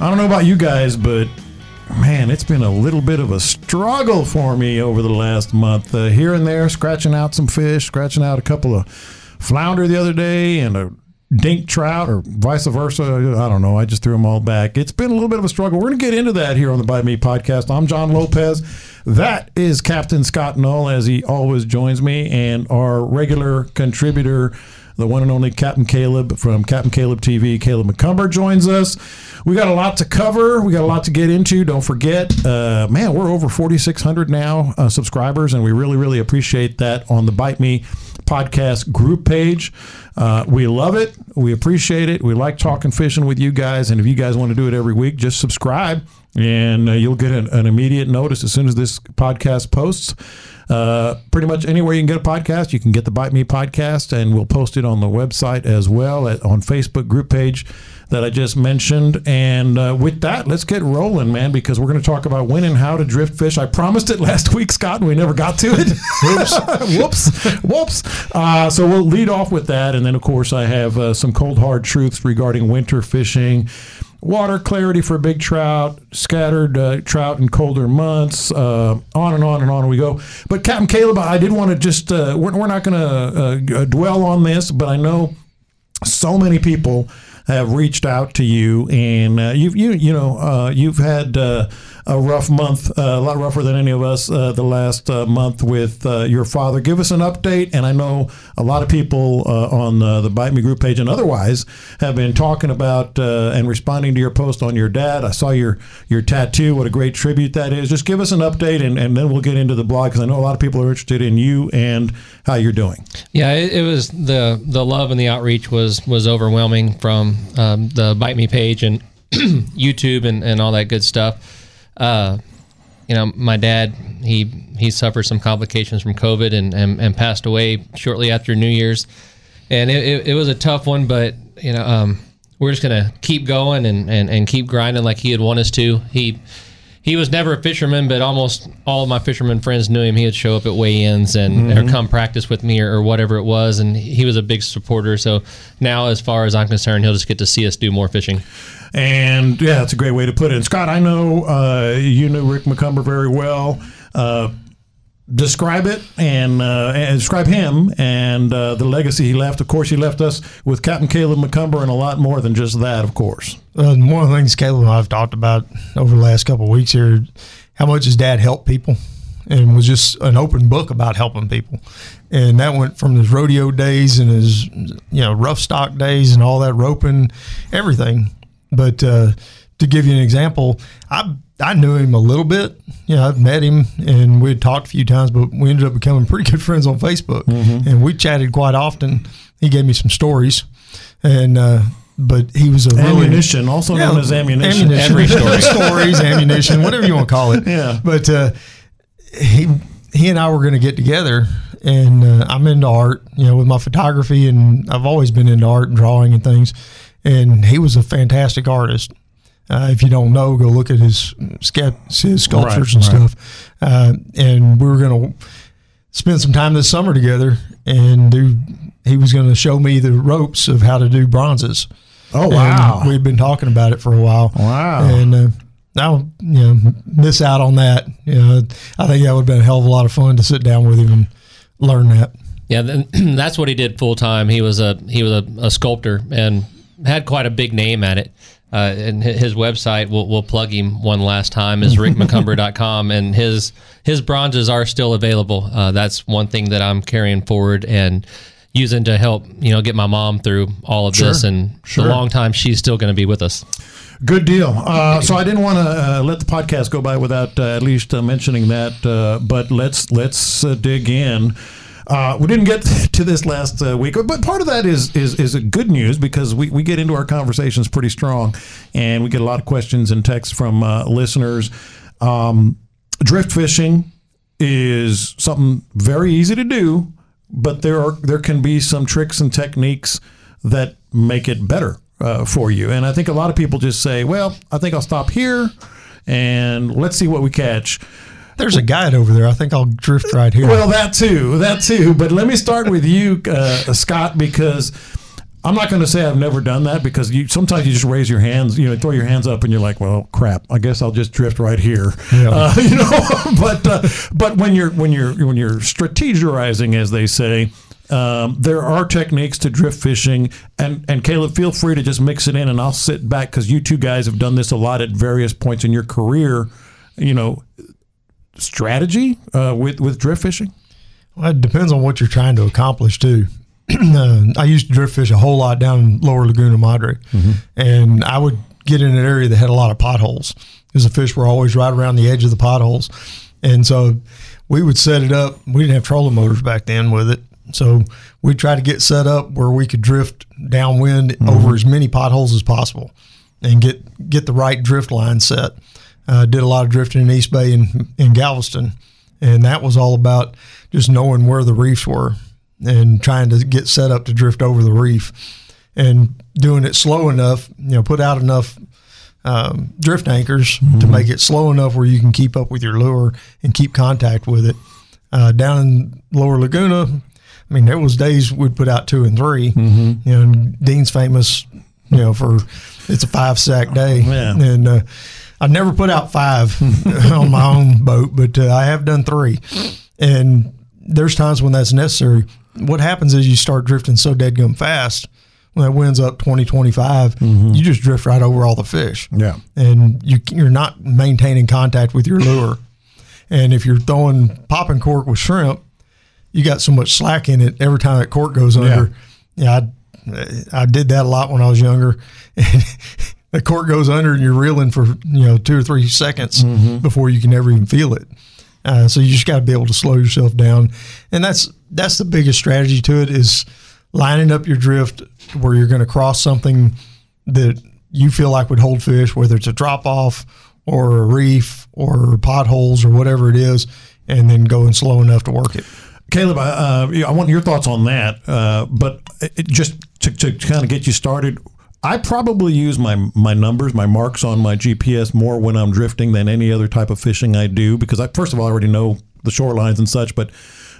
I don't know about you guys, but man, it's been a little bit of a struggle for me over the last month. Uh, here and there, scratching out some fish, scratching out a couple of flounder the other day, and a dink trout, or vice versa. I don't know. I just threw them all back. It's been a little bit of a struggle. We're going to get into that here on the Bite Me podcast. I'm John Lopez. That is Captain Scott Null, as he always joins me, and our regular contributor the one and only Captain Caleb from Captain Caleb TV. Caleb McCumber joins us. We got a lot to cover. We got a lot to get into. Don't forget, uh, man, we're over 4,600 now uh, subscribers, and we really, really appreciate that on the Bite Me podcast group page. Uh, we love it. We appreciate it. We like talking fishing with you guys. And if you guys want to do it every week, just subscribe and uh, you'll get an, an, immediate notice as soon as this podcast posts. Uh, pretty much anywhere you can get a podcast, you can get the Bite Me podcast, and we'll post it on the website as well at, on Facebook group page that I just mentioned. And uh, with that, let's get rolling, man, because we're going to talk about when and how to drift fish. I promised it last week, Scott, and we never got to it. Whoops. Whoops. Uh, so we'll lead off with that. And then, of course, I have uh, some cold, hard truths regarding winter fishing water clarity for big trout, scattered uh, trout in colder months, uh, on and on and on we go. But Captain Caleb, I did want to just, uh, we're, we're, not going to uh, dwell on this, but I know so many people have reached out to you, and uh, you've you you know uh, you've had uh, a rough month, uh, a lot rougher than any of us uh, the last uh, month with your father. Give us an update, and I know a lot of people on the Bite Me group page and otherwise have been talking about and responding to your post on your dad. I saw your your tattoo. What a great tribute that is. Just give us an update, and, and then we'll get into the blog because I know a lot of people are interested in you and how you're doing. Yeah, it, it was the the love and the outreach was was overwhelming from um, the Bite Me page and YouTube and, and all that good stuff. Uh, you know, my dad he he suffered some complications from COVID and, and, and passed away shortly after New Year's, and it, it, it was a tough one. But you know, um, we're just gonna keep going and, and, and keep grinding like he had want us to. He he was never a fisherman, but almost all of my fisherman friends knew him. He would show up at weigh-ins and mm-hmm. or come practice with me or, or, whatever it was, and he was a big supporter. So now, as far as I'm concerned, he'll just get to see us do more fishing. And yeah, that's a great way to put it. And Scott, I know uh, you knew Rick McCumber very well. Uh, describe it and, uh, and, describe him and uh, the legacy he left. Of course, he left us with Captain Caleb McCumber and a lot more than just that, of course. Uh, one of the things Caleb and I have talked about over the last couple of weeks here, how much his dad helped people and was just an open book about helping people. And that went from his rodeo days and his, you know, rough stock days and all that roping, everything. But uh, to give you an example, I I knew him a little bit. You know, I've met him and we had talked a few times, but we ended up becoming pretty good friends on Facebook, and we chatted quite often. He gave me some stories, and uh, but he was a really Ammunition, also known as ammunition. Every story. stories, ammunition, whatever you want to call it. Yeah. But uh, he he and I were going to get together, and uh, I'm into art, you know, with my photography, and I've always been into art and drawing and things. And he was a fantastic artist. Uh, if you don't know, go look at his sketch, his sculptures Right, and right. stuff. Uh, and we were going to spend some time this summer together and do. He was going to show me the ropes of how to do bronzes. Oh, And wow. we'd been talking about it for a while. Wow. And uh, I'll you know miss out on that. You know, I think that would have been a hell of a lot of fun to sit down with him and learn that. Yeah, then, that's what he did full time. He was a he was a, a sculptor and had quite a big name at it. Uh, and his website, we'll, we'll plug him one last time, is rickmccumber.com. And his his bronzes are still available. Uh, that's one thing that I'm carrying forward and using to help you know get my mom through all of this. And sure. the long time she's still going to be with us. Good deal. Uh, so I didn't want to uh, let the podcast go by without uh, at least uh, mentioning that. Uh, but let's let's uh, dig in. Uh, we didn't get to this last uh, week, but part of that is is is good news because we, we get into our conversations pretty strong, and we get a lot of questions and texts from uh, listeners. Um, drift fishing is something very easy to do, but there are there can be some tricks and techniques that make it better uh, for you. And I think a lot of people just say, "Well, I think I'll stop here, and let's see what we catch." There's a guide over there. I think I'll drift right here. Well, that too, that too. But let me start with you, uh, Scott, because I'm not going to say I've never done that because you sometimes you just raise your hands, you know, throw your hands up, and you're like, "Well, crap, I guess I'll just drift right here," Yeah. uh, you know. but uh, but when you're when you're when you're strategizing, as they say. Um, there are techniques to drift fishing, and and Caleb, feel free to just mix it in, and I'll sit back because you two guys have done this a lot at various points in your career. You know, strategy uh, with with drift fishing. Well, it depends on what you're trying to accomplish too. uh, I used to drift fish a whole lot down in Lower Laguna Madre, and I would get in an area that had a lot of potholes because the fish were always right around the edge of the potholes, and so we would set it up. We didn't have trolling motors back then with it, so we'd try to get set up where we could drift downwind over as many potholes as possible, and get get the right drift line set. Uh, did a lot of drifting in East Bay and in Galveston, and that was all about just knowing where the reefs were and trying to get set up to drift over the reef and doing it slow enough you know put out enough um, drift anchors to make it slow enough where you can keep up with your lure and keep contact with it. Uh, down in lower laguna i mean there was days we'd put out two and 3 you know and dean's famous you know for it's a five sack day. Yeah. and uh, I've never put out five on my own boat, but uh, I have done three. And there's times when that's necessary. What happens is you start drifting so dead gum fast when that wind's up 20, 25, you just drift right over all the fish. Yeah. And you, you're not maintaining contact with your lure. And if you're throwing popping cork with shrimp, you got so much slack in it every time that cork goes under. Yeah, I, I did that a lot when I was younger. the cork goes under and you're reeling for you know two or three seconds before you can ever even feel it. Uh, so you just got to be able to slow yourself down, and that's that's the biggest strategy to it is lining up your drift where you're going to cross something that you feel like would hold fish, whether it's a drop off or a reef or potholes or whatever it is, and then going slow enough to work it. Caleb, I, uh, I want your thoughts on that. Uh, but it, just to, to kind of get you started, I probably use my my numbers, my marks on my GPS more when I'm drifting than any other type of fishing I do because I first of all I already know the shorelines and such, but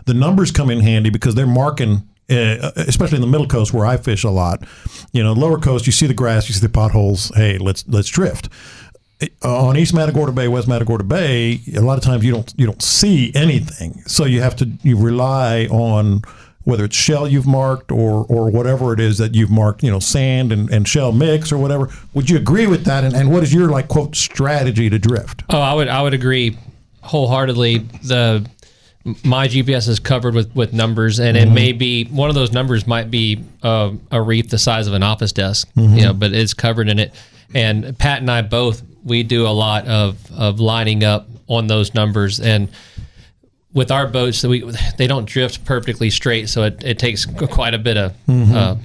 the numbers come in handy because they're marking. Uh, especially in the middle coast where I fish a lot, you know, lower coast you see the grass, you see the potholes. Hey, let's let's drift. Uh, on East Matagorda Bay, West Matagorda Bay, a lot of times you don't you don't see anything, so you have to you rely on whether it's shell you've marked or or whatever it is that you've marked, you know, sand and, and shell mix or whatever. Would you agree with that? And, and what is your like quote strategy to drift? Oh, I would I would agree wholeheartedly. The my GPS is covered with with numbers, and it may be one of those numbers might be uh, a reef the size of an office desk, you know, but it's covered in it. And Pat and I both we do a lot of of lining up on those numbers and with our boats that we they don't drift perfectly straight so it, it takes quite a bit of uh,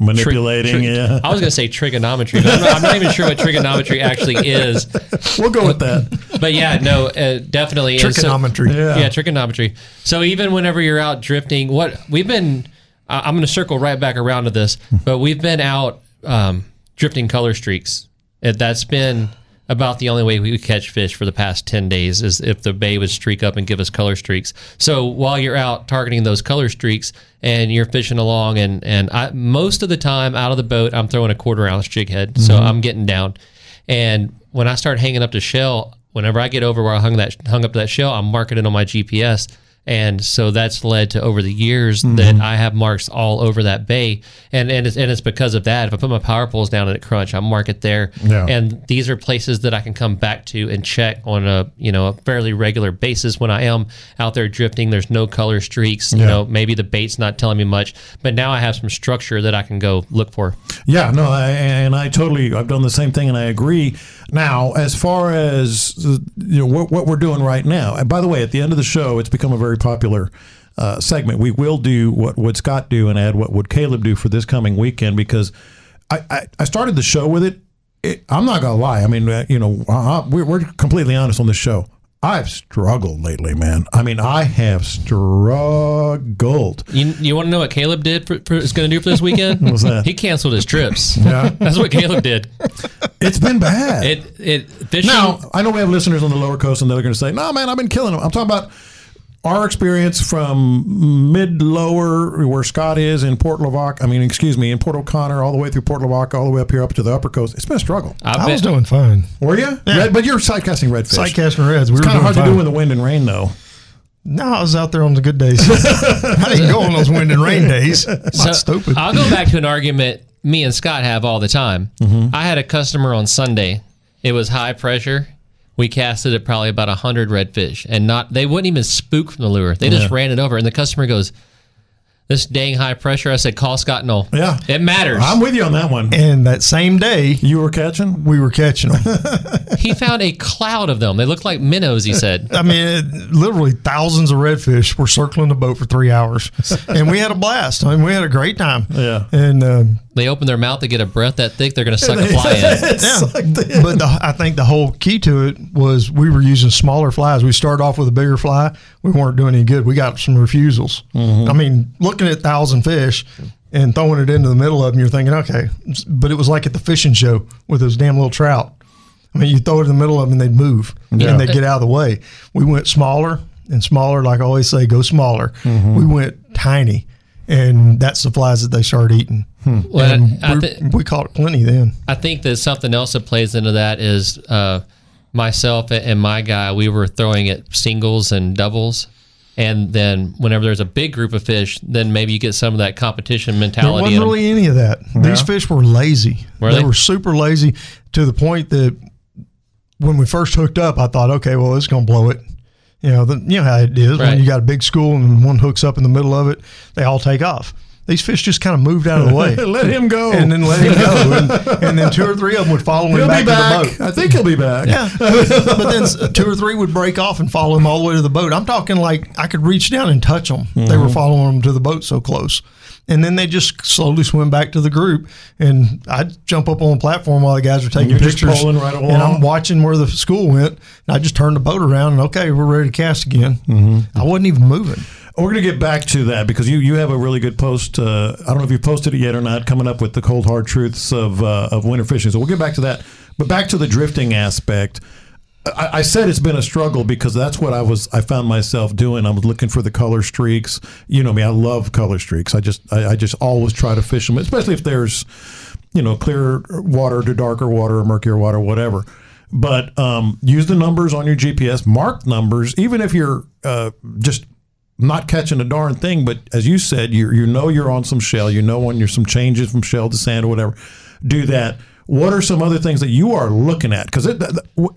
Manipulating, tri- yeah. I was going to say trigonometry, but I'm not, I'm not even sure what trigonometry actually is. We'll go with that. But yeah, no, uh, definitely. And so- Trigonometry. Yeah. yeah, trigonometry. So even whenever you're out drifting, what we've been, I- I'm going to circle right back around to this, but we've been out um, drifting color streaks. And That's been about the only way we would catch fish for the past 10 days is if the bay would streak up and give us color streaks. So while you're out targeting those color streaks and you're fishing along and, and I, most of the time out of the boat, I'm throwing a quarter ounce jig head. So mm-hmm. I'm getting down. And when I start hanging up the shell, whenever I get over where I hung that hung up that shell, I'm marking it on my GPS. And so that's led to over the years mm-hmm. that I have marks all over that bay, and and it's, and it's because of that. If I put my power poles down at a crunch, I mark it there, Yeah. and these are places that I can come back to and check on a you know a fairly regular basis when I am out there drifting. There's no color streaks, you Yeah. know maybe the bait's not telling me much, but now I have some structure that I can go look for. Yeah, no, I, and I totally, I've done the same thing, and I agree. Now, as far as you know, what, what we're doing right now, and by the way, at the end of the show, it's become a very popular uh, segment. We will do what would Scott do and add what would Caleb do for this coming weekend because I, I, I started the show with it. it I'm not gonna lie. I mean, uh, you know, uh, we're, we're completely honest on this show. I've struggled lately, man. I mean, I have struggled. You, you want to know what Caleb did for, for, is going to do for this weekend? What's that? He canceled his trips. Yeah. That's what Caleb did. It's been bad. It it fishing. Now, I know we have listeners on the lower coast and they're going to say, no, man, I've been killing them. I'm talking about our experience from mid lower, where Scott is in Port Lavaca. I mean, excuse me, in Port O'Connor, all the way through Port Lavaca, all the way up here up to the upper coast. It's been a struggle. I've I was doing fine. Were you? Red, but you're sight casting redfish. Sight casting reds. We It's kind of doing hard to do in the wind and rain, though. No, I was out there on the good days. I didn't go on those wind and rain days. Not So, stupid. I'll go back to an argument me and Scott have all the time. Mm-hmm. I had a customer on Sunday. It was high pressure. We casted at probably about hundred redfish, and not they wouldn't even spook from the lure. They just Yeah. ran it over, and the customer goes, "This dang high pressure." I said, "Call Scott Null." Yeah. it matters. I'm with you on that one. and that same day, You were catching? we were catching them. he found a cloud of them. They looked like minnows. He said. I mean, it, literally thousands of redfish were circling the boat for three hours, and we had a blast. I mean, we had a great time. Yeah. And um, They open their mouth to get a breath that thick, they're going to suck a fly in. Yeah, like but the, I think the whole key to it was we were using smaller flies. We started off with a bigger fly. We weren't doing any good. We got some refusals. I mean, looking at thousand fish and throwing it into the middle of them, you're thinking, okay. But it was like at the fishing show with those damn little trout. I mean, you throw it in the middle of them and they'd move Yeah. and they'd get out of the way. We went smaller and smaller. Like I always say, go smaller. We went tiny. And that's the flies that they started eating. Well, and I- I we- we caught plenty then. I think that something else that plays into that is uh, myself and my guy. We were throwing at singles and doubles, and then whenever there's a big group of fish, then maybe you get some of that competition There mentality. wasn't really any of that. These fish were lazy. Were they, they? were super lazy to the point that when we first hooked up, I thought, okay, well, it's going to blow it. You know, the, you know how it is Right. when you got a big school and one hooks up in the middle of it, they all take off. These fish just kind of moved out of the way. Let him go. And then let him go, and, and then two or three of them would follow him He'll back, back. to the boat. I think he'll be back. Yeah, but then two or three would break off and follow him all the way to the boat. I'm talking like I could reach down and touch them. They Mm-hmm. were following him to the boat so close, and then they just slowly swim back to the group. And I'd jump up on the platform while the guys are taking pictures, right and? I'm watching where the school went. And I just turned the boat around, and okay, we're ready to cast again. Mm-hmm. I wasn't even moving. We're going to get back to that because you, you have a really good post. Uh, I don't know if you posted it yet or not. Coming up with the cold hard truths of uh, of winter fishing. So we'll get back to that. But back to the drifting aspect. I, I said it's been a struggle because that's what I was. I found myself doing. I was looking for the color streaks. You know me. I love color streaks. I just I, I just always try to fish them, especially if there's you know clear water to darker water or murkier water, whatever. But um, use the numbers on your GPS. Mark numbers, even if you're uh, just not catching a darn thing, but as you said, you you know you're on some shell. You know when you're some changes from shell to sand or whatever. Do that. What are some other things that you are looking at? Because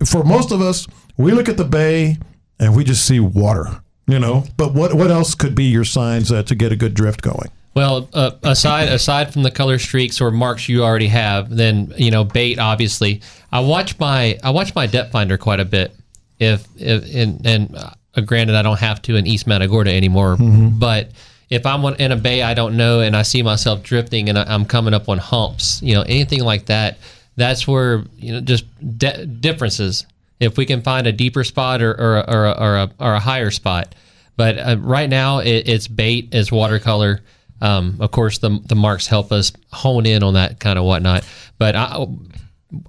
for most of us, we look at the bay and we just see water. You know, but what what else could be your signs uh, to get a good drift going? Well, uh, aside aside from the color streaks or marks you already have, then you know bait. Obviously, I watch my I watch my depth finder quite a bit. If, if and, and uh, granted, I don't have to in East Matagorda anymore, but if I'm in a bay I don't know and I see myself drifting and I'm coming up on humps, you know, anything like that, that's where you know just de- differences. If we can find a deeper spot or or a, or a, or a, or a higher spot, but uh, right now it, it's bait, it's watercolor. Um, of course, the the marks help us hone in on that kind of whatnot. But I,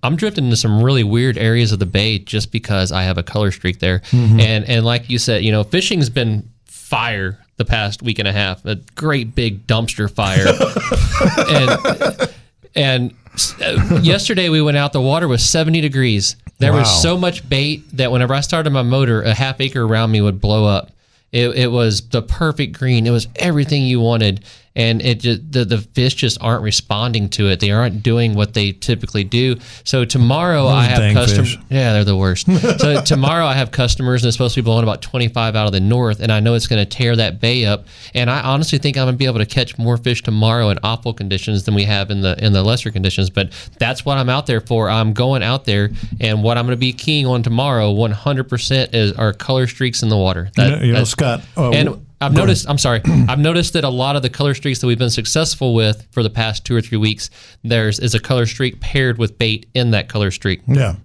I'm drifting into some really weird areas of the bay just because I have a color streak there. And and like you said, you know, fishing's been fire the past week and a half. A great big dumpster fire. and and uh, yesterday we went out. The water was 70 degrees. There Wow. was so much bait that whenever I started my motor, a half acre around me would blow up. It, it was the perfect green. It was everything you wanted, and it just the, the fish just aren't responding to it. They aren't doing what they typically do. So tomorrow I have customers. Yeah, they're the worst. so tomorrow I have customers, and it's supposed to be blowing about 25 out of the north, and I know it's going to tear that bay up. And I honestly think I'm going to be able to catch more fish tomorrow in awful conditions than we have in the in the lesser conditions. But that's what I'm out there for. I'm going out there, and what I'm going to be keying on tomorrow, 100% is are color streaks in the water. You That- know, you know, Scott. Uh, and I've noticed. I'm sorry. I've noticed that a lot of the color streaks that we've been successful with for the past two or three weeks, there's is a color streak paired with bait in that color streak. Yeah.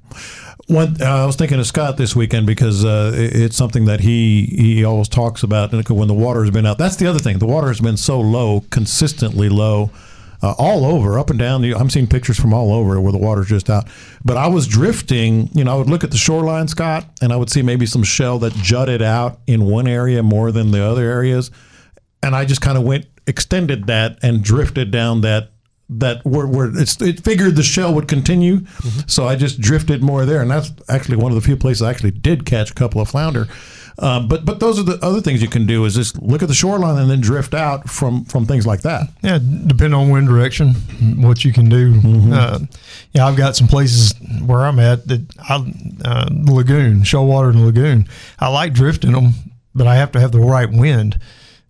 One, uh, I was thinking of Scott this weekend because uh, it- it's something that he he always talks about. When the water has been out, that's the other thing. The water has been so low, consistently low, uh, all over, up and down. The, I'm seeing pictures from all over where the water's just out. But I was drifting. You know, I would look at the shoreline, Scott, and I would see maybe some shell that jutted out in one area more than the other areas, and I just kind of went extended that and drifted down that that where, where it's, it figured the shell would continue, so I just drifted more there, and that's actually one of the few places I actually did catch a couple of flounder. Um, but but those are the other things you can do is just look at the shoreline and then drift out from from things like that. Yeah, depending on wind direction, what you can do. Uh, yeah, I've got some places where I'm at that I uh, the lagoon, Shoalwater and lagoon. I like drifting them, but I have to have the right wind.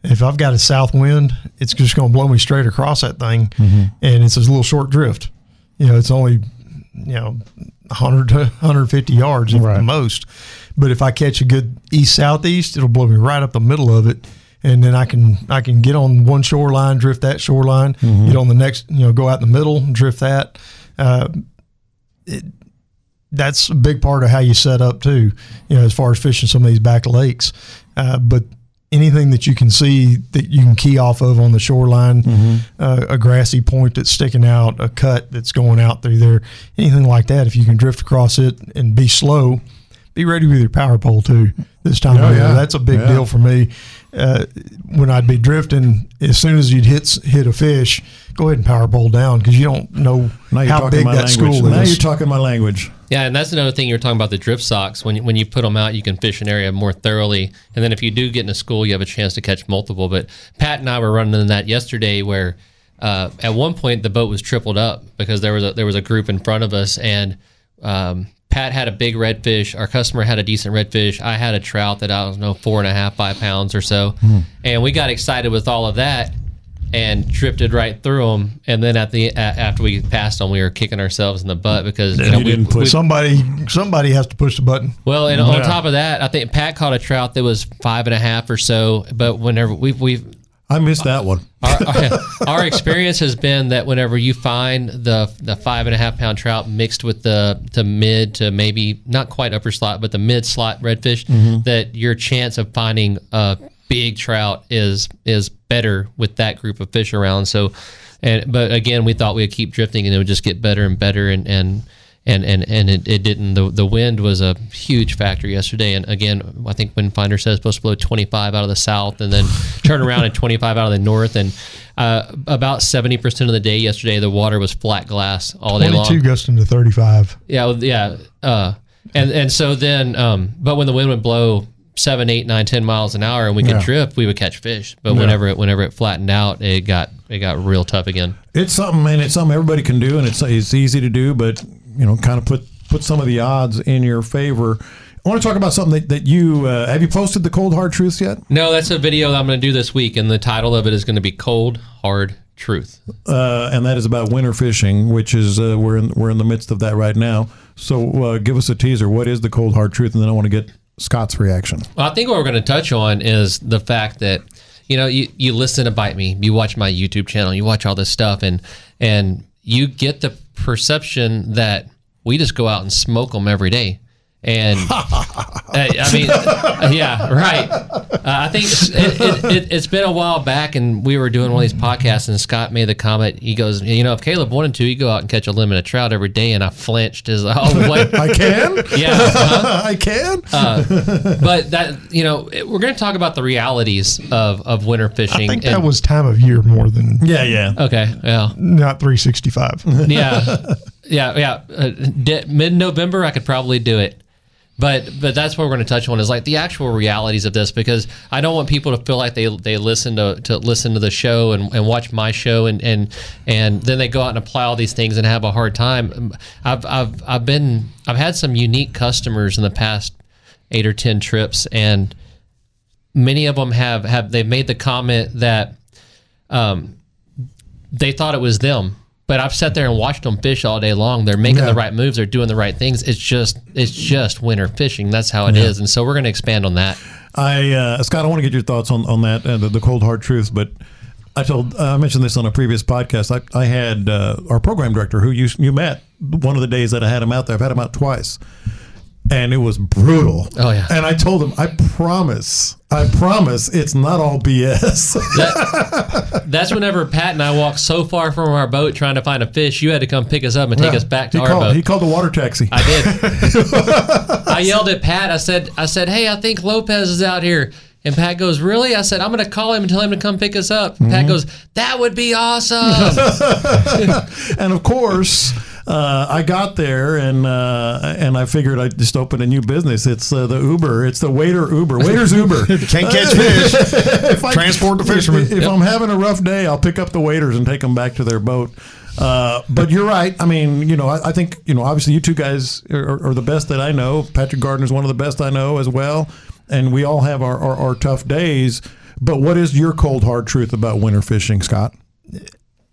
If I've got a south wind, it's just going to blow me straight across that thing, and it's a little short drift. You know, it's only you know 100 to 150 yards at the most. But if I catch a good east southeast, it'll blow me right up the middle of it, and then I can I can get on one shoreline, drift that shoreline, get on the next, you know, go out in the middle, drift that. Uh, it, that's a big part of how you set up too, you know, as far as fishing some of these back lakes. Uh, but anything that you can see that you can key off of on the shoreline, uh, a grassy point that's sticking out, a cut that's going out through there, anything like that, if you can drift across it and be slow, be ready with your power pole too. This time, Oh, of year. yeah. that's a big Yeah. deal for me. Uh, when I'd be drifting, as soon as you'd hit hit a fish, go ahead and power pole down because you don't know Now how big my that language. school now is. Now you're talking my language. Yeah, and that's another thing you were talking about the drift socks. When you, when you put them out, you can fish an area more thoroughly, and then if you do get in a school, you have a chance to catch multiple. But Pat and I were running in that yesterday, where uh, at one point the boat was tripled up because there was a, there was a group in front of us, and um, Pat had a big redfish. Our customer had a decent redfish. I had a trout that I don't know four and a half, five pounds or so, and we got excited with all of that and drifted right through them. And then at the a- after we passed them, we were kicking ourselves in the butt because you know we, didn't put we- somebody somebody has to push the button. well, and on top of that, I think Pat caught a trout that was five and a half or so. But whenever we've we've I missed that one. our, our, our experience has been that whenever you find the the five and a half pound trout mixed with the the mid to maybe not quite upper slot, but the mid slot redfish, mm-hmm. that your chance of finding a big trout is is better with that group of fish around. So, and but again, we thought we'd keep drifting and it would just get better and better and and. And, and, and it, it didn't. The, the wind was a huge factor yesterday. And again, I think Wind Finder says supposed to blow 25 out of the south and then turn around and 25 out of the north. And uh, about 70% of the day yesterday, the water was flat glass all day long. two gusting to thirty five. Yeah, well, yeah. Uh, and and so then, um, but when the wind would blow seven, eight, nine, ten miles an hour, and we could Yeah. drift, we would catch fish. But whenever it whenever it flattened out, it got it got real tough again. It's something, man. It's something everybody can do, and it's it's easy to do. But you know, kind of put put some of the odds in your favor. I want to talk about something that, that you uh, have you posted the cold hard truths yet? No, that's a video that I'm going to do this week, and the title of it is going to be "Cold Hard Truth." Uh, and that is about winter fishing, which is uh, we're in we're in the midst of that right now. So uh, give us a teaser. What is the cold hard truth? And then I want to get Scott's reaction. Well, I think what we're going to touch on is the fact that you know you, you listen to Bite Me, you watch my YouTube channel, you watch all this stuff, and and you get the perception that we just go out and smoke them every day. And uh, I mean, yeah, right. Uh, I think it, it, it, it's been a while back, and we were doing one of these podcasts, and Scott made the comment. He goes, "You know, if Caleb wanted to, he'd go out and catch a limit of trout every day." And I flinched. Is oh, what? I can. yeah, uh-huh. I can. but that you know, it- we're going to talk about the realities of of winter fishing. I think that was time of year more than yeah, yeah. okay. Yeah, not 365. yeah, yeah, yeah. Uh, de- Mid November, I could probably do it. But but that's what we're going to touch on is like the actual realities of this because I don't want people to feel like they they listen to, to listen to the show and, and watch my show and, and and then they go out and apply all these things and have a hard time. I've I've I've been I've had some unique customers in the past eight or ten trips and many of them have have they've made the comment that um, they thought it was them. But I've sat there and watched them fish all day long. They're making Yeah. the right moves. They're doing the right things. It's just it's just winter fishing. That's how it is. And so we're going to expand on that. I uh, Scott, I want to get your thoughts on on that uh, the, the cold hard truth. But I told uh, I mentioned this on a previous podcast. I I had uh, our program director who you you met one of the days that I had him out there. I've had him out twice, and it was brutal. Oh, yeah. And I told him, I promise, I promise, it's not all BS. That, that's whenever Pat and I walked so far from our boat trying to find a fish, you had to come pick us up and take us back to our called, boat. He called the water taxi. I did. I yelled at Pat. I said, I said, hey, I think Lopez is out here. And Pat goes, really? I said, I'm going to call him and tell him to come pick us up. Pat Mm-hmm. goes, that would be awesome. and of course, uh, I got there and uh, and I figured I'd just open a new business. It's uh, the Uber. It's the waiter Uber. Waiter's Uber. Can't catch fish. if I, Transport the fishermen. If, if I'm having a rough day, I'll pick up the waiters and take them back to their boat. Uh, but you're right. I mean, you know, I, I think you know, obviously, you two guys are, are the best that I know. Patrick Gardner's one of the best I know as well, and we all have our, our, our tough days. But what is your cold hard truth about winter fishing, Scott?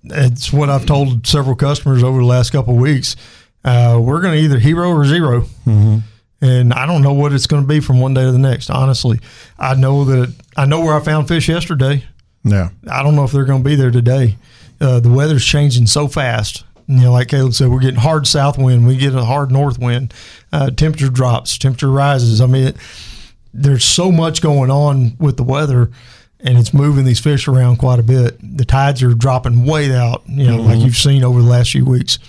It's what I've told several customers over the last couple of weeks. Uh, we're going to either hero or 0 Mm-hmm. and I don't know what it's going to be from one day to the next. Honestly, I know that I know where I found fish yesterday. Yeah. I don't know if they're going to be there today. Uh, the weather's changing so fast. You know, like Caleb said, we're getting hard south wind. We get a hard north wind. Uh, temperature drops. Temperature rises. I mean, it, there's so much going on with the weather, and it's moving these fish around quite a bit. The tides are dropping way out. You know, like you've seen over the last few weeks.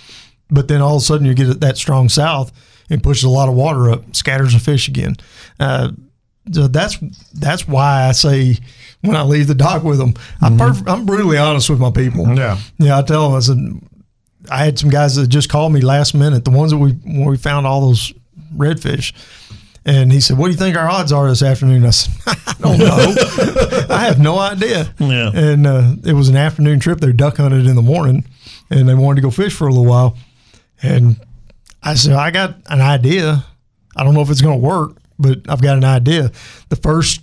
But then all of a sudden, you get that strong south and pushes a lot of water up, scatters the fish again. Uh, so that's that's why I say when I leave the dock with them, I'm perf- I'm brutally honest with my people. Yeah. yeah. I tell them I said I had some guys that just called me last minute, the ones that we when we found all those redfish. And he said, "What do you think our odds are this afternoon?" I said, "I don't know. I have no idea." Yeah. And uh, it was an afternoon trip. They duck hunted in the morning, and they wanted to go fish for a little while. And I said, "I got an idea. I don't know if it's going to work, but I've got an idea." The first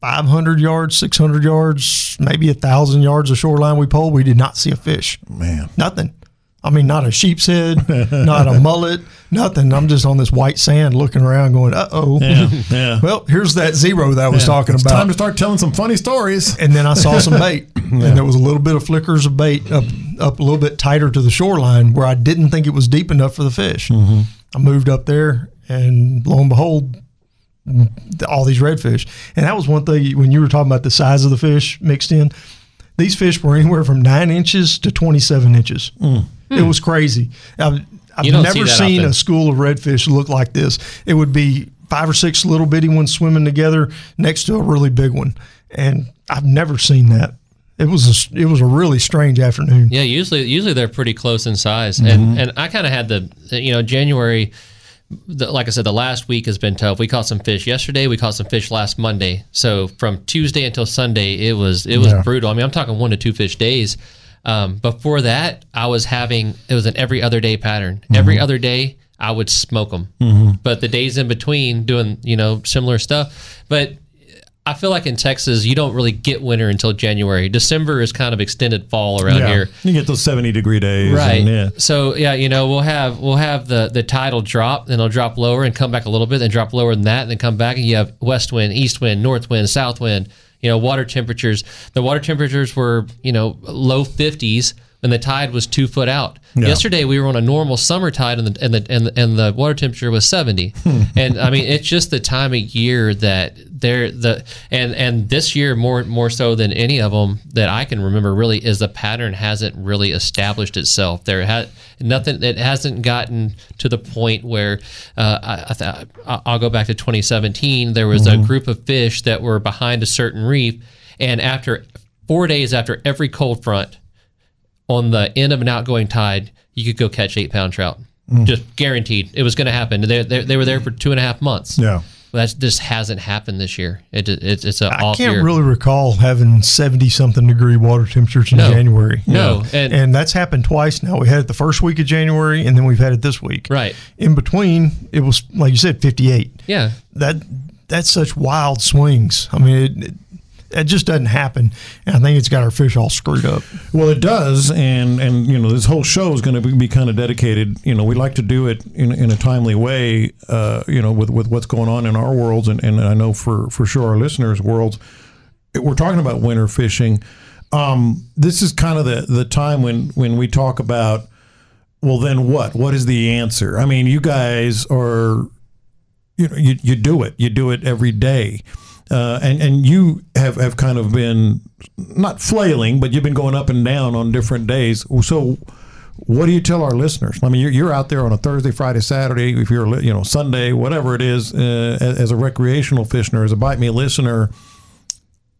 500 yards, 600 yards, maybe a thousand yards of shoreline we pulled, we did not see a fish. Man. Nothing. I mean, not a sheep's head, not a mullet, nothing. I'm just on this white sand looking around going, uh oh. Yeah. Yeah. Well, here's that zero that I was Yeah. talking it's about. time to start telling some funny stories. and then I saw some bait, and there was a little bit of flickers of bait up, up a little bit tighter to the shoreline where I didn't think it was deep enough for the fish. I moved up there, and lo and behold, all these redfish. And that was one thing when you were talking about the size of the fish mixed in. These fish were anywhere from nine inches to 27 inches. It was crazy. I've, I've don't see never seen a school of redfish look like this. It would be five or six little bitty ones swimming together next to a really big one, and I've never seen that. It was a, it was a really strange afternoon. Yeah, usually usually they're pretty close in size, Mm-hmm. and and I kind of had the you know January, the, like I said, the last week has been tough. We caught some fish yesterday. We caught some fish last Monday. So from Tuesday until Sunday, it was it was Yeah. brutal. I mean, I'm talking one to two fish days. Um, before that, I was having it was an every other day pattern. Mm-hmm. Every other day, I would smoke them. Mm-hmm. But the days in between doing, you know, similar stuff. But I feel like in Texas, you don't really get winter until January. December is kind of extended fall around yeah. here. You get those 70 degree days. Right. and yeah. So yeah, you know, we'll have we'll have the the tide will drop, then it'll drop lower and come back a little bit, then drop lower than that, and then come back, and you have west wind, east wind, north wind, south wind you know water temperatures. The water temperatures were you know low 50s and the tide was two foot out. Yeah. Yesterday we were on a normal summer tide, and the and the and the, and the water temperature was seventy. and I mean, it's just the time of year that there the and and this year more more so than any of them that I can remember really is the pattern hasn't really established itself. There had nothing. It hasn't gotten to the point where uh, I, I will go back to 2017. There was mm-hmm. a group of fish that were behind a certain reef, and after four days after every cold front on the end of an outgoing tide, you could go catch eight pound trout. Mm. Just guaranteed. It was going to happen. They, they, they were there for two and a half months. Yeah. That's just hasn't happened this year. It, it's it's an I can't year. really recall having 70 something degree water temperatures in No. January. No, and- And, that's happened twice now. We had it the first week of January and then we've had it this week. Right. In between, it was, like you said, 58. yeah. That That's such wild swings. I mean, it, it, just doesn't happen. And I think it's got our fish all screwed up. Well, it does, and and you know this whole show is going to be, be kind of dedicated. You know, we like to do it in, in a timely way. Uh, you know, with, with what's going on in our worlds, and, and I know for for sure our listeners' worlds. We're talking about winter fishing. Um, this is kind of the the time when when we talk about. Well, then what? What is the answer? I mean, you guys are you know, you, you do it. You do it every day. Uh, and, and you have, have kind of been not flailing, but you've been going up and down on different days. So, what do you tell our listeners? I mean, you're, you're out there on a Thursday, Friday, Saturday, if you're, you know, Sunday, whatever it is, uh, as, a recreational fisher, as a bite me listener.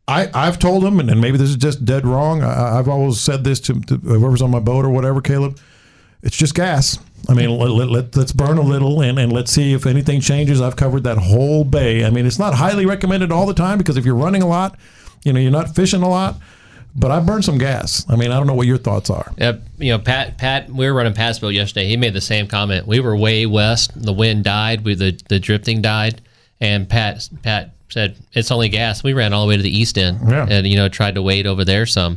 I, I've told them, and, and maybe this is just dead wrong. I, I've always said this to, to whoever's on my boat or whatever, Caleb. It's just gas. I mean, let, let, let, us burn a little and, and let's see if anything changes. I've covered that whole bay. I mean, it's not highly recommended all the time because if you're running a lot, you know, you're not fishing a lot. But I burned some gas. I mean, I don't know what your thoughts are. Yeah, you know, Pat. Pat, we were running past Bill yesterday. He made the same comment. We were way west. The wind died. We the the drifting died, and Pat Pat said it's only gas. We ran all the way to the east end, Yeah. and you know tried to wade over there some.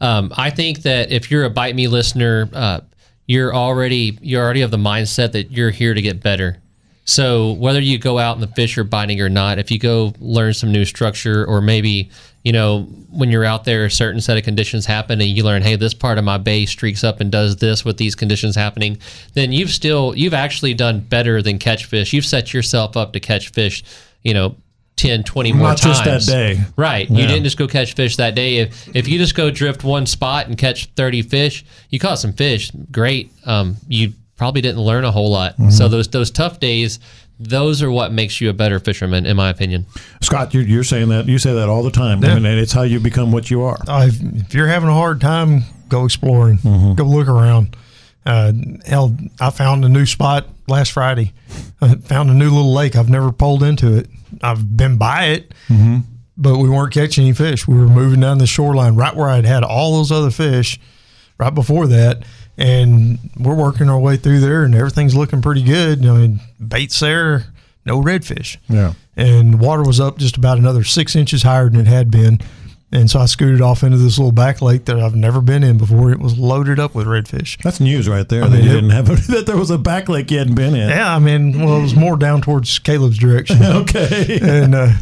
Um, I think that if you're a bite me listener, uh, you're already you already have the mindset that you're here to get better. So whether you go out and the fish are biting or not, if you go learn some new structure or maybe you know when you're out there a certain set of conditions happen and you learn hey this part of my bay streaks up and does this with these conditions happening then you've still you've actually done better than catch fish you've set yourself up to catch fish you know 10 20 more Not times just that day. Right. You didn't just go catch fish that day. If if you just go drift one spot and catch 30 fish, you caught some fish. Great. Um, you probably didn't learn a whole lot. Mm-hmm. So those those tough days, those are what makes you a better fisherman, in my opinion. Scott, you're, you're saying that. You say that all the time. I mean, and it's how you become what you are. Uh, if, if you're having a hard time, go exploring, Mm-hmm. go look around. Uh, hell, I found a new spot last Friday. I found a new little lake. I've never pulled into it. I've been by it, Mm-hmm. but we weren't catching any fish. We were moving down the shoreline right where I'd had all those other fish right before that. And we're working our way through there, and everything's looking pretty good. I mean, baits there, no redfish Yeah. and the water was up just about another six inches higher than it had been. And so I scooted off into this little back lake that I've never been in before. It was loaded up with redfish. That's news right there. I that mean, you it- didn't have that there was a back lake you hadn't been in. Yeah, I mean, well, it was more down towards Caleb's direction. Okay. and uh,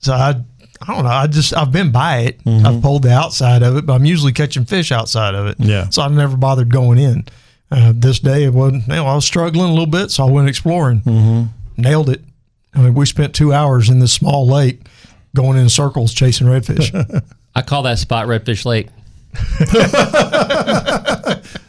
so I, I don't know. I just I've been by it. Mm-hmm. I've pulled the outside of it, but I'm usually catching fish outside of it. Yeah. So I've never bothered going in. Uh, this day it wasn't. You know, I was struggling a little bit, so I went exploring. Mm-hmm. Nailed it. I mean, we spent two hours in this small lake, going in circles chasing redfish. I call that spot Redfish Lake.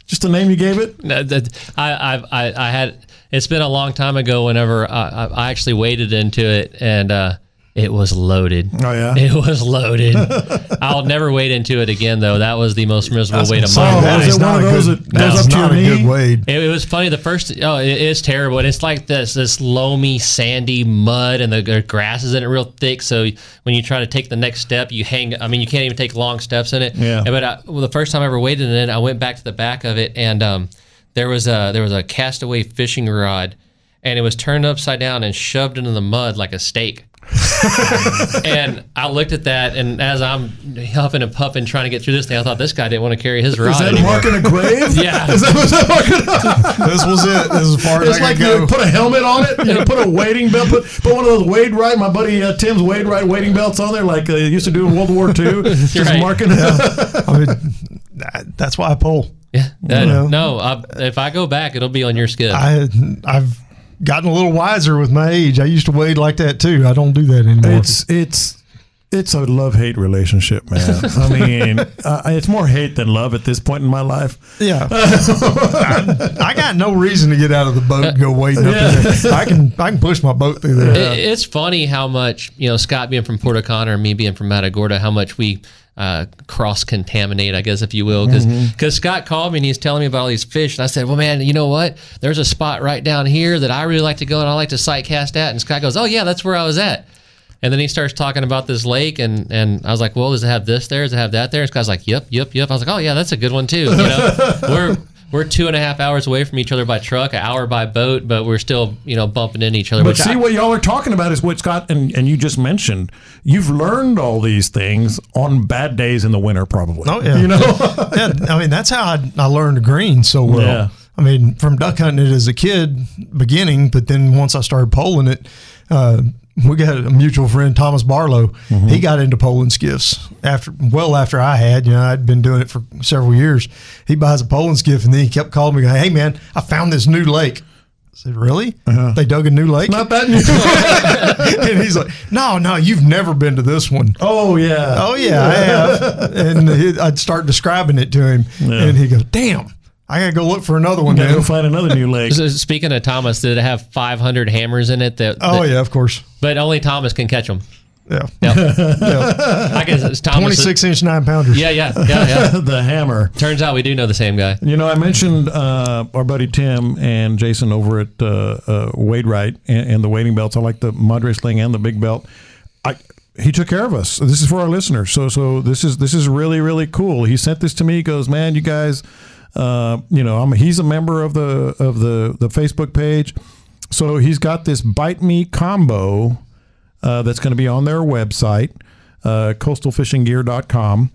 Just the name you gave it. No, that- I, I, I had. It's been a long time ago. Whenever I, I I actually waded into it, and uh, it was loaded. Oh, yeah? it was loaded. I'll never wade into it again, though. That was the most miserable wade of say, my Oh, life. was it one of those good, that goes that's up to not your a knee? good wade. It, it was funny. The first, oh, it is terrible. And it's like this this loamy, sandy mud, and the, the grass is in it real thick. So when you try to take the next step, you hang. I mean, you can't even take long steps in it. Yeah. But I, well, the first time I ever waded in it, I went back to the back of it, and um, there was a there was a castaway fishing rod, and it was turned upside down and shoved into the mud like a stake. and I looked at that, and as I'm huffing and puffing trying to get through this thing, I thought this guy didn't want to carry his rod Is that anymore. marking a grave? Yeah. Is that, was that marking this was it. This is far as It's I like could you go. put a helmet on it, you put a wading belt, put, put one of those Wade Right, my buddy uh, Tim's Wade Right wading belts on there, like they used to do in World War II. Just Right. marking. I mean, that- that's why I pull. Yeah. That- know. No, I, if I go back, it'll be on your skid. I I've gotten a little wiser with my age. I used to wade like that too. I don't do that anymore. It's it's it's a love hate relationship, man. I mean, uh, it's more hate than love at this point in my life. yeah. I, I got no reason to get out of the boat and go wading up there. I can I can push my boat through there. It- it's funny how much you know Scott being from Port O'Connor and me being from Matagorda, how much we uh, cross contaminate, I guess, if you will. Because Scott called me and he's telling me about all these fish, and I said, "Well, man, you know what? There's a spot right down here that I really like to go and I like to sight cast at." And Scott goes, "Oh yeah, that's where I was at." And then he starts talking about this lake, and and I was like, "Well, does it have this there? Does it have that there?" And Scott's like, "Yep, yep, yep." I was like, "Oh yeah, that's a good one too." You know, we're we're two and a half hours away from each other by truck, an hour by boat, but we're still you know bumping into each other. But see, I- what y'all are talking about is what Scott and, and you just mentioned. You've learned all these things on bad days in the winter, probably. Oh yeah, You know? yeah. I mean, that's how I, I learned to green so well. Yeah. I mean, from duck hunting it as a kid, beginning, but then once I started poling it, uh, we got a mutual friend, Thomas Barlow. Mm-hmm. He got into poling skiffs after, well after I had. You know, I'd been doing it for several years. He buys a poling skiff, and then he kept calling me, going, "Hey man, I found this new lake." I said, "Really? They dug a new lake?" Uh-huh. Not that new. and he's like, "No, no, you've never been to this one." oh yeah. Oh yeah, I have. and he, I'd start describing it to him, and he goes, "Damn, I gotta go look for another one." Gotta go find another new leg. So speaking of Thomas, did it have 500 hammers in it? That, Oh that- yeah, of course. but only Thomas can catch them. Yeah, Yep. yeah. I guess it's Thomas. Twenty six inch nine pounders. Yeah, yeah, yeah, yeah. the hammer. Turns out we do know the same guy. You know, I mentioned uh, our buddy Tim and Jason over at uh, uh, Wade Right and, and the wading belts. I like the Madre Sling and the big belt. I he took care of us. This is for our listeners. So so this is this is really really cool. He sent this to me. He goes, man, you guys, uh, you know, I'm, he's a member of the of the the Facebook page. So he's got this bite me combo uh, that's going to be on their website, uh, coastalfishinggear.com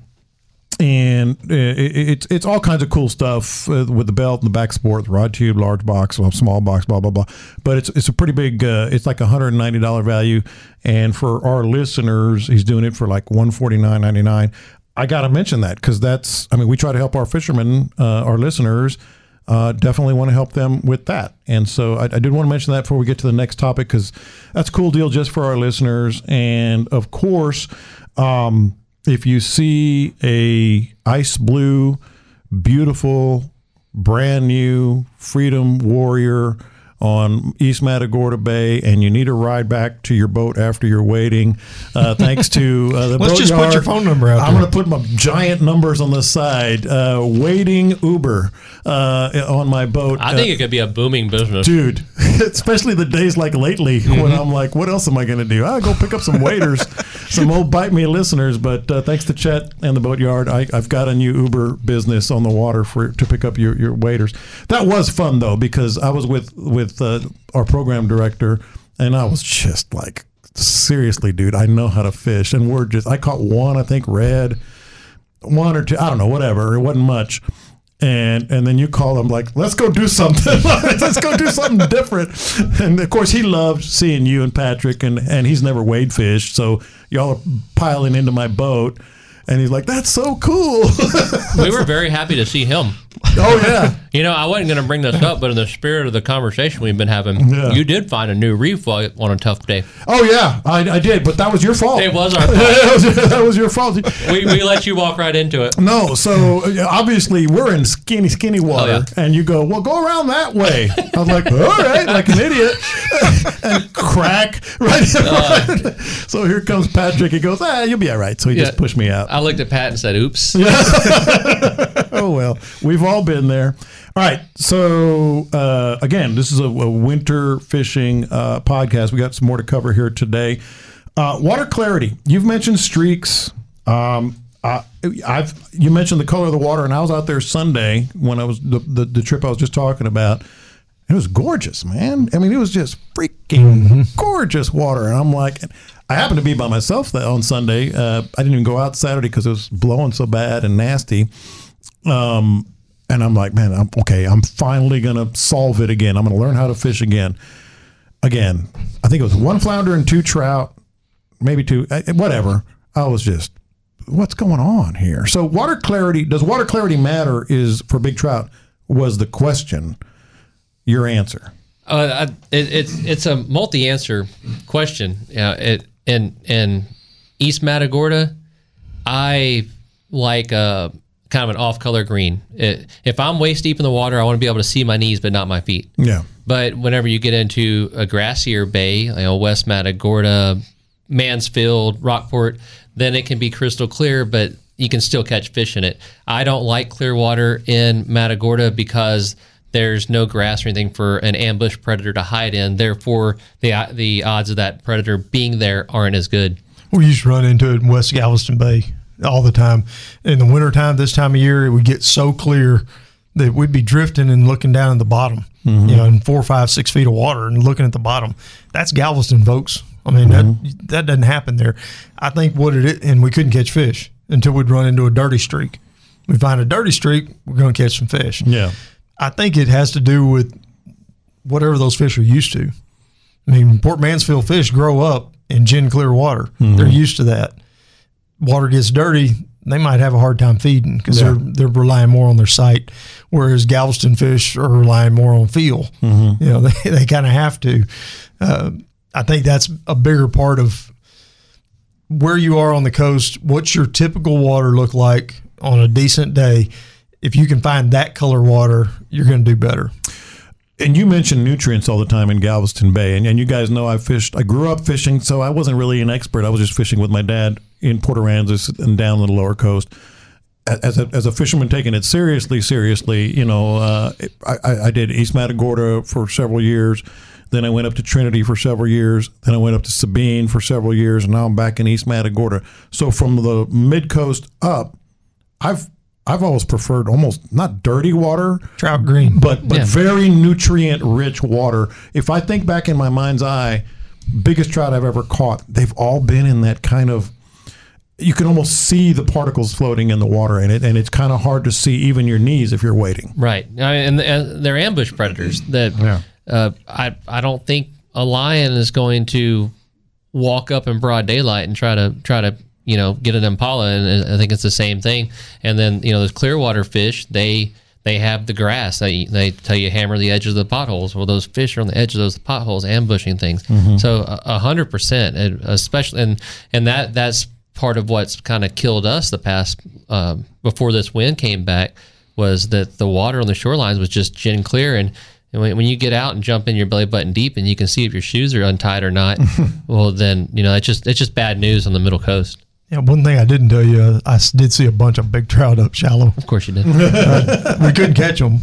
and uh, it, it's it's all kinds of cool stuff uh, with the belt and the back support, the rod tube, large box, small box, blah blah blah. But it's it's a pretty big. Uh, it's like a hundred and ninety dollar value, and for our listeners, he's doing it for like one forty nine ninety nine. I got to mention that because that's. I mean, we try to help our fishermen, uh, our listeners. Uh, definitely want to help them with that, and so I, I did want to mention that before we get to the next topic because that's a cool deal just for our listeners, and of course. Um, if you see a ice blue, beautiful, brand new Freedom Warrior on East Matagorda Bay, and you need a ride back to your boat after you're waiting, uh, thanks to uh, the Let's boat just put your phone number out I'm going to put my giant numbers on the side. Uh, waiting Uber uh, on my boat. I Uh, think it could be a booming business. dude especially the days like lately when Mm-hmm. i'm like what else am i going to do i'll go pick up some waiters some old bite me listeners but uh, thanks to chet and the boatyard I, i've got a new uber business on the water for to pick up your, your waiters that was fun though because i was with with uh, our program director and i was just like seriously dude i know how to fish and we're just i caught one i think red one or two i don't know whatever it wasn't much. And and then you call him like let's go do something. Let's go do something different. And of course he loved seeing you and patrick and and he's never wade fished so y'all are piling into my boat. And he's like that's so cool. We were very happy to see him. Oh yeah You know, I wasn't going to bring this up, but in the spirit of the conversation we've been having, Yeah. you did find a new reef on a tough day. oh yeah I, I did but that was your fault It was our fault. that, was, that was your fault we, we let you walk right into it. No, so uh, obviously we're in skinny, skinny water, Oh, yeah. and you go, well, go around that way. I was like, all right, like an idiot, and crack right. so here comes Patrick. He goes, ah, you'll be all right. So he just pushed me out. I looked at Pat and said, oops. oh well, we've all been there. All right, so uh, again, this is a, a winter fishing uh, podcast. We got some more to cover here today. Uh, water clarity. You've mentioned streaks. Um, uh, I've you mentioned the color of the water, and I was out there Sunday when I was the, the, the trip I was just talking about. It was gorgeous, man. I mean, it was just freaking gorgeous water, and I'm like, I happened to be by myself that on Sunday. Uh, I didn't even go out Saturday because it was blowing so bad and nasty. Um, and I'm like, man, I'm okay. I'm finally gonna solve it again. I'm gonna learn how to fish again. Again, I think it was one flounder and two trout, maybe two, uh, whatever. I was just, what's going on here? So water clarity does water clarity matter? Is for big trout was the question. Your answer. Uh, I, it, it's it's a multi-answer question. Yeah, it in in East Matagorda, I like a kind of an off-color green. It, if I'm waist deep in the water, I want to be able to see my knees but not my feet. Yeah. But whenever you get into a grassier bay, you know, West Matagorda, Mansfield, Rockport, then it can be crystal clear, but you can still catch fish in it. I don't like clear water in Matagorda because there's no grass or anything for an ambush predator to hide in. Therefore, the the odds of that predator being there aren't as good. We used to run into it in West Galveston Bay all the time. In the wintertime, this time of year, it would get so clear that we'd be drifting and looking down at the bottom, mm-hmm. you know, in four, five, six feet of water and looking at the bottom. That's Galveston, folks. I mean, that mm-hmm. that doesn't happen there. I think what it is, and we couldn't catch fish until we'd run into a dirty streak. We find a dirty streak, we're going to catch some fish. Yeah. I think it has to do with whatever those fish are used to. I mean, Port Mansfield fish grow up in gin clear water. They're mm-hmm. used to that. Water gets dirty, they might have a hard time feeding because they're they're relying more on their sight, whereas Galveston fish are relying more on feel. You know, they, they kind of have to. Uh, I think that's a bigger part of where you are on the coast. What's your typical water look like on a decent day? If you can find that color water, you're going to do better. And you mentioned nutrients all the time in Galveston Bay, and, and you guys know I fished. I grew up fishing, so I wasn't really an expert. I was just fishing with my dad in Port Aransas and down the lower coast. As a, as a fisherman, taking it seriously, seriously, you know, uh, I, I did East Matagorda for several years. Then I went up to Trinity for several years. Then I went up to Sabine for several years, and now I'm back in East Matagorda. So from the mid coast up, I've I've always preferred almost not dirty water, Trout green. but but Yeah. very nutrient rich water. If I think back in my mind's eye, biggest trout I've ever caught, they've all been in that kind of you can almost see the particles floating in the water in it and it's kind of hard to see even your knees if you're waiting. Right, and, they're ambush predators. That Yeah. uh, I I don't think a lion is going to walk up in broad daylight and try to try to you know get an impala, and I think it's the same thing. And then you know those clearwater fish, they they have the grass. They they tell you hammer the edges of the potholes. Well, those fish are on the edge of those potholes, ambushing things. So a a hundred percent, especially and and that that's part of what's kind of killed us the past um, before this wind came back was that the water on the shorelines was just gin clear and and when, when you get out and jump in your belly button deep and you can see if your shoes are untied or not, well then you know it's just it's just bad news on the middle coast. Yeah, one thing I didn't tell you, uh, I did see a bunch of big trout up shallow. Of course you did. we couldn't catch them.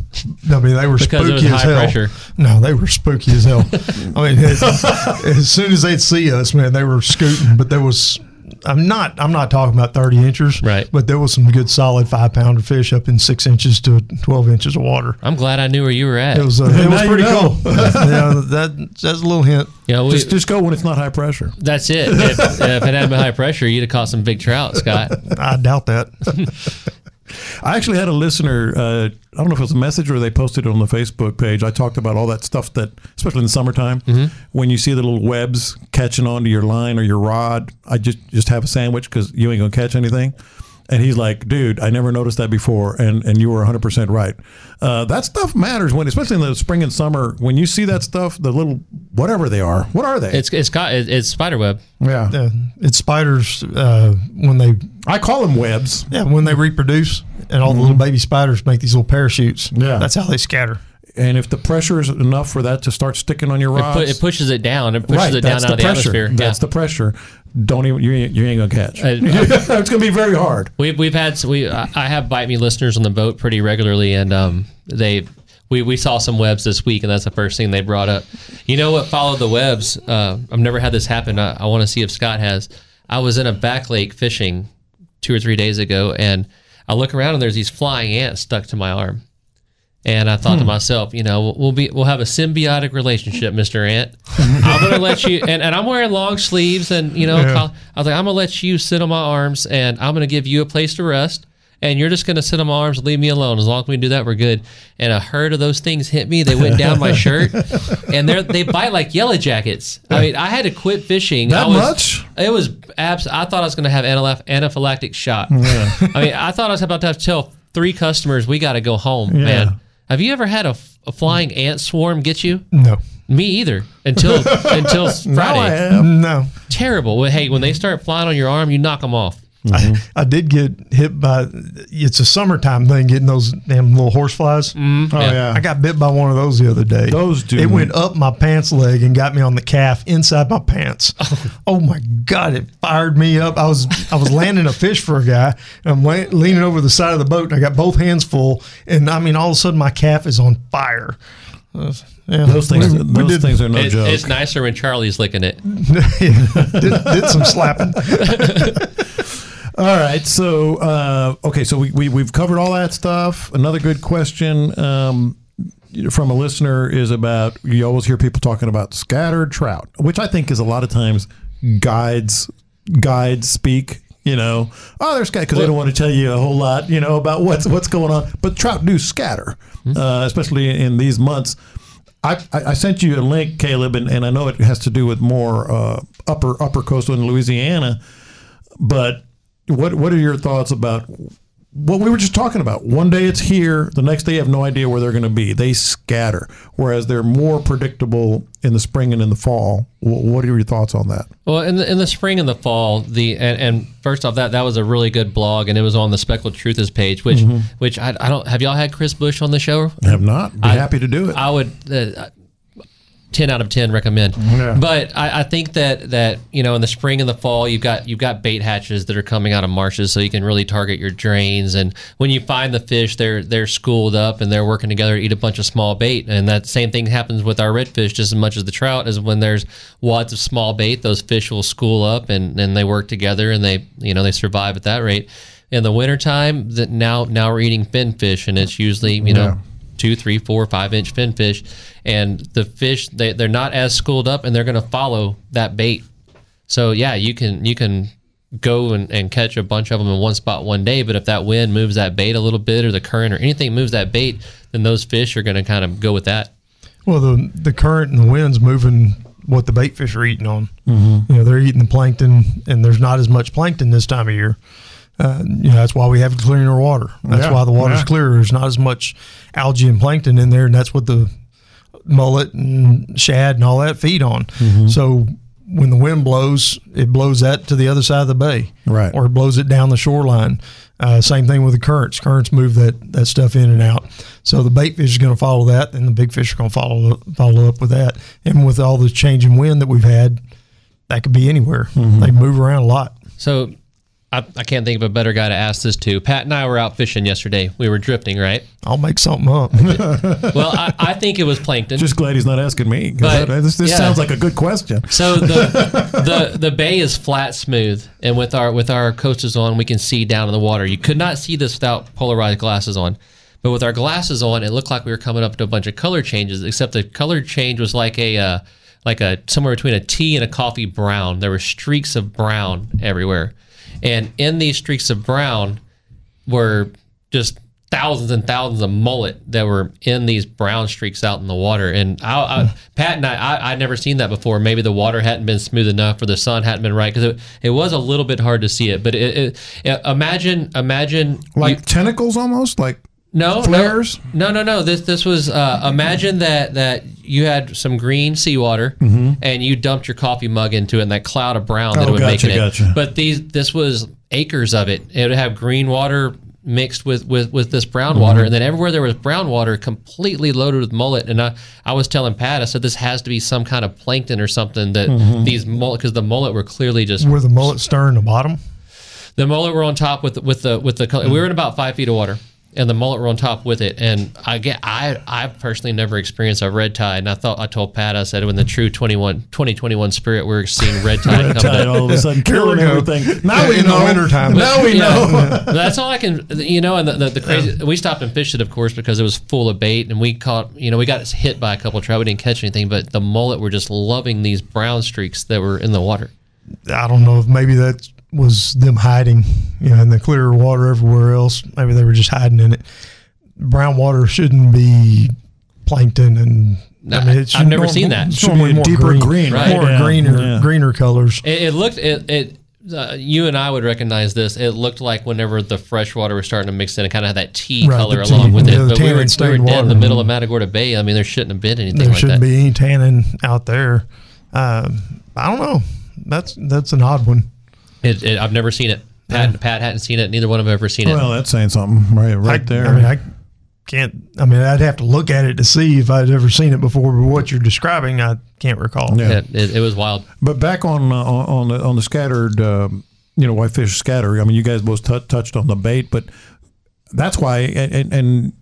I mean, they were Because spooky as hell. pressure. No, they were spooky as hell. I mean, as soon as they'd see us, man, they were scooting. But there was, I'm not, I'm not talking about 30 inches, Right. But there was some good solid five pounder fish up in six inches to 12 inches of water. I'm glad I knew where you were at. It was, uh, it was Now you pretty know. cool. yeah, that that's a little hint. you know, we, Just just go when it's not high pressure. that's it. If, if it hadn't been high pressure, you'd have caught some big trout, Scott. I doubt that. I actually had a listener. Uh, I don't know if it was a message or they posted it on the Facebook page. I talked about all that stuff that, especially in the summertime, when you see the little webs catching onto your line or your rod. I just just have a sandwich because you ain't gonna catch anything. And he's like, dude, I never noticed that before, and and you were 100 percent right. Uh, that stuff matters when, especially in the spring and summer, when you see that stuff, the little whatever they are. What are they? It's it's got it's spider web. yeah. Uh, it's spiders uh, when they I call them webs. yeah when they reproduce and all the little baby spiders make these little parachutes. Mm-hmm. Yeah. that's how they scatter. And if the pressure is enough for that to start sticking on your It, pu- it pushes it down. It pushes it down out of the pressure. atmosphere. That's yeah. the pressure. Don't even you ain't, you ain't gonna catch. Uh, it's gonna be very hard. We've we've had we I I have bite me listeners on the boat pretty regularly, and um they we we saw some webs this week, and that's the first thing they brought up. You know what followed the webs? Uh, I've never had this happen. I, I want to see if Scott has. I was in a back lake fishing two or three days ago, and I look around and there's these flying ants stuck to my arm. And I thought to hmm. myself, you know, we'll be we'll have a symbiotic relationship, Mister Ant. I'm gonna let you, and, and I'm wearing long sleeves, and you know, col- I was like, I'm gonna let you sit on my arms, and I'm gonna give you a place to rest, and you're just gonna sit on my arms and leave me alone. As long as we do that, we're good. And a herd of those things hit me. They went down my shirt, and they they bite like yellow jackets. I mean, I had to quit fishing. That I was, much? It was abs. I thought I was gonna have anaphyl- anaphylactic shock. I mean, I thought I was about to have to tell three customers we got to go home, Yeah. man. Have you ever had a, a flying ant swarm get you? No, Me either. Until until I Friday. am. no. Terrible. Well, hey, when they start flying on your arm, you knock them off. I, I did get hit by. It's a summertime thing, getting those damn little horse flies. Oh yeah. I got bit by one of those the other day. Those do- It went up my pants leg and got me on the calf inside my pants. oh my god! It fired me up. I was I was landing a fish for a guy. And I'm la- leaning over the side of the boat, and I got both hands full. And I mean, all of a sudden, my calf is on fire. Uh, yeah, those things. we- we those did- things are no It- joke. it's nicer when Charlie's licking it. did, did some slapping. All right. So, uh, okay. So we, we we've covered all that stuff. Another good question um, from a listener is about you always hear people talking about scattered trout, which I think is a lot of times guides guides speak. You know, oh, they're scattered because they don't want to tell you a whole lot. You know about what's what's going on. But trout do scatter, uh, especially in these months. I, I I sent you a link, Caleb, and, and I know it has to do with more uh, upper upper coastal in Louisiana. But what what are your thoughts about what we were just talking about? One day it's here, the next day you have no idea where they're going to be. They scatter, whereas they're more predictable in the spring and in the fall. What are your thoughts on that? Well, in the, in the spring and the fall, the and, and first off, that that was a really good blog, and it was on the Speckled Truthers page, which which I, I don't have y'all had Chris Bush on the show? I have not. Be I- happy to do it. I would uh, ten out of ten recommend. Yeah. But I, I think that that you know in the spring and the fall you've got you've got bait hatches that are coming out of marshes, so you can really target your drains. And when you find the fish, they're they're schooled up and they're working together to eat a bunch of small bait. And that same thing happens with our redfish just as much as the trout. Is when there's wads of small bait, those fish will school up and and they work together and they you know they survive at that rate. In the wintertime, that now now we're eating fin fish, and it's usually you know Yeah. Two, three, four, five inch fin fish, and the fish they they're not as schooled up, and they're going to follow that bait. So yeah, you can you can go and, and catch a bunch of them in one spot one day, but if that wind moves that bait a little bit, or the current, or anything moves that bait, then those fish are going to kind of go with that. Well, the the current and the wind's moving what the bait fish are eating on. Mm-hmm. You know, they're eating the plankton, and there's not as much plankton this time of year. Uh, you know, that's why we have cleaner water. That's Yeah, why the water's yeah. clearer. There's not as much algae and plankton in there, and that's what the mullet and shad and all that feed on. Mm-hmm. So when the wind blows, it blows that to the other side of the bay, Right. Or it blows it down the shoreline. Uh, same thing with the currents. Currents move that that stuff in and out. So the bait fish is going to follow that, and the big fish are going to follow follow up with that. And with all the change in wind that we've had, that could be anywhere. Mm-hmm. They move around a lot. So I, I can't think of a better guy to ask this to. Pat and I were out fishing yesterday. We were drifting, right? I'll make something up. Well, I, I think it was plankton. Just glad he's not asking me. But, that- this this yeah. sounds like a good question. So the the the bay is flat smooth, and with our with our coasters on, we can see down in the water. You could not see this without polarized glasses on, but with our glasses on, it looked like we were coming up to a bunch of color changes. Except the color change was like a uh, like a somewhere between a tea and a coffee brown. There were streaks of brown everywhere, and in these streaks of brown were just thousands and thousands of mullet that were in these brown streaks out in the water. And I, I, Pat and I, I, I'd never seen that before. Maybe the water hadn't been smooth enough, or the sun hadn't been right, because it, it was a little bit hard to see it. But it, it, it- imagine, imagine Like you- tentacles almost? Like no flares? No, no, no. This this was uh, imagine that that you had some green seawater and you dumped your coffee mug into it, and that cloud of brown that Mm-hmm. Oh, it would gotcha, make it. gotcha. But these this was acres of it. It would have green water mixed with with with this brown Mm-hmm. water, and then everywhere there was brown water, completely loaded with mullet. And I I was telling Pat, I said this has to be some kind of plankton or something that Mm-hmm. these mullet because the mullet were clearly just Where the mullet stern the bottom. the mullet were on top with with the with the color. We were in about five feet of water, and the mullet were on top with it. And I get, I, I personally never experienced a red tide. And I thought, I told Pat, I said, when the true 21, 2021 spirit, we're seeing red tide Red coming tide all of a sudden killing everything. Now we In the know. wintertime. Now we Yeah. know. That's all I can, you know. And the, the, the crazy, we stopped and fished it, of course, because it was full of bait, and we caught, you know, we got hit by a couple of trout. We didn't catch anything, but the mullet were just loving these brown streaks that were in the water. I don't know if maybe that was them hiding, you know, in the clear water everywhere else. Maybe they were just hiding in it. Brown water shouldn't be plankton and. No, I mean, it I've never norm- seen that. it Should normally be more deeper green, right? more Yeah, greener, yeah. greener colors. It, it looked it it. Uh, you and I would recognize this. It looked like whenever the fresh water was starting to mix in, it kind of had that tea Right, color tea, along with it. but we were, we were dead in the middle of Matagorda Bay. I mean, there shouldn't have been anything There like shouldn't that. be any tannin out there. Um, I don't know. That's that's an odd one. It, it, I've never seen it. Pat, Pat hadn't seen it. Neither one of them ever seen it. Well, that's saying something right, right I, there. I mean, I can't. I mean, I'd have to look at it to see if I'd ever seen it before. But what you're describing, I can't recall. Yeah. it, it, it was wild. But back on uh, on on the on the scattered, um, you know, whitefish scatter. I mean, you guys both t- touched on the bait, but that's why, and, and, and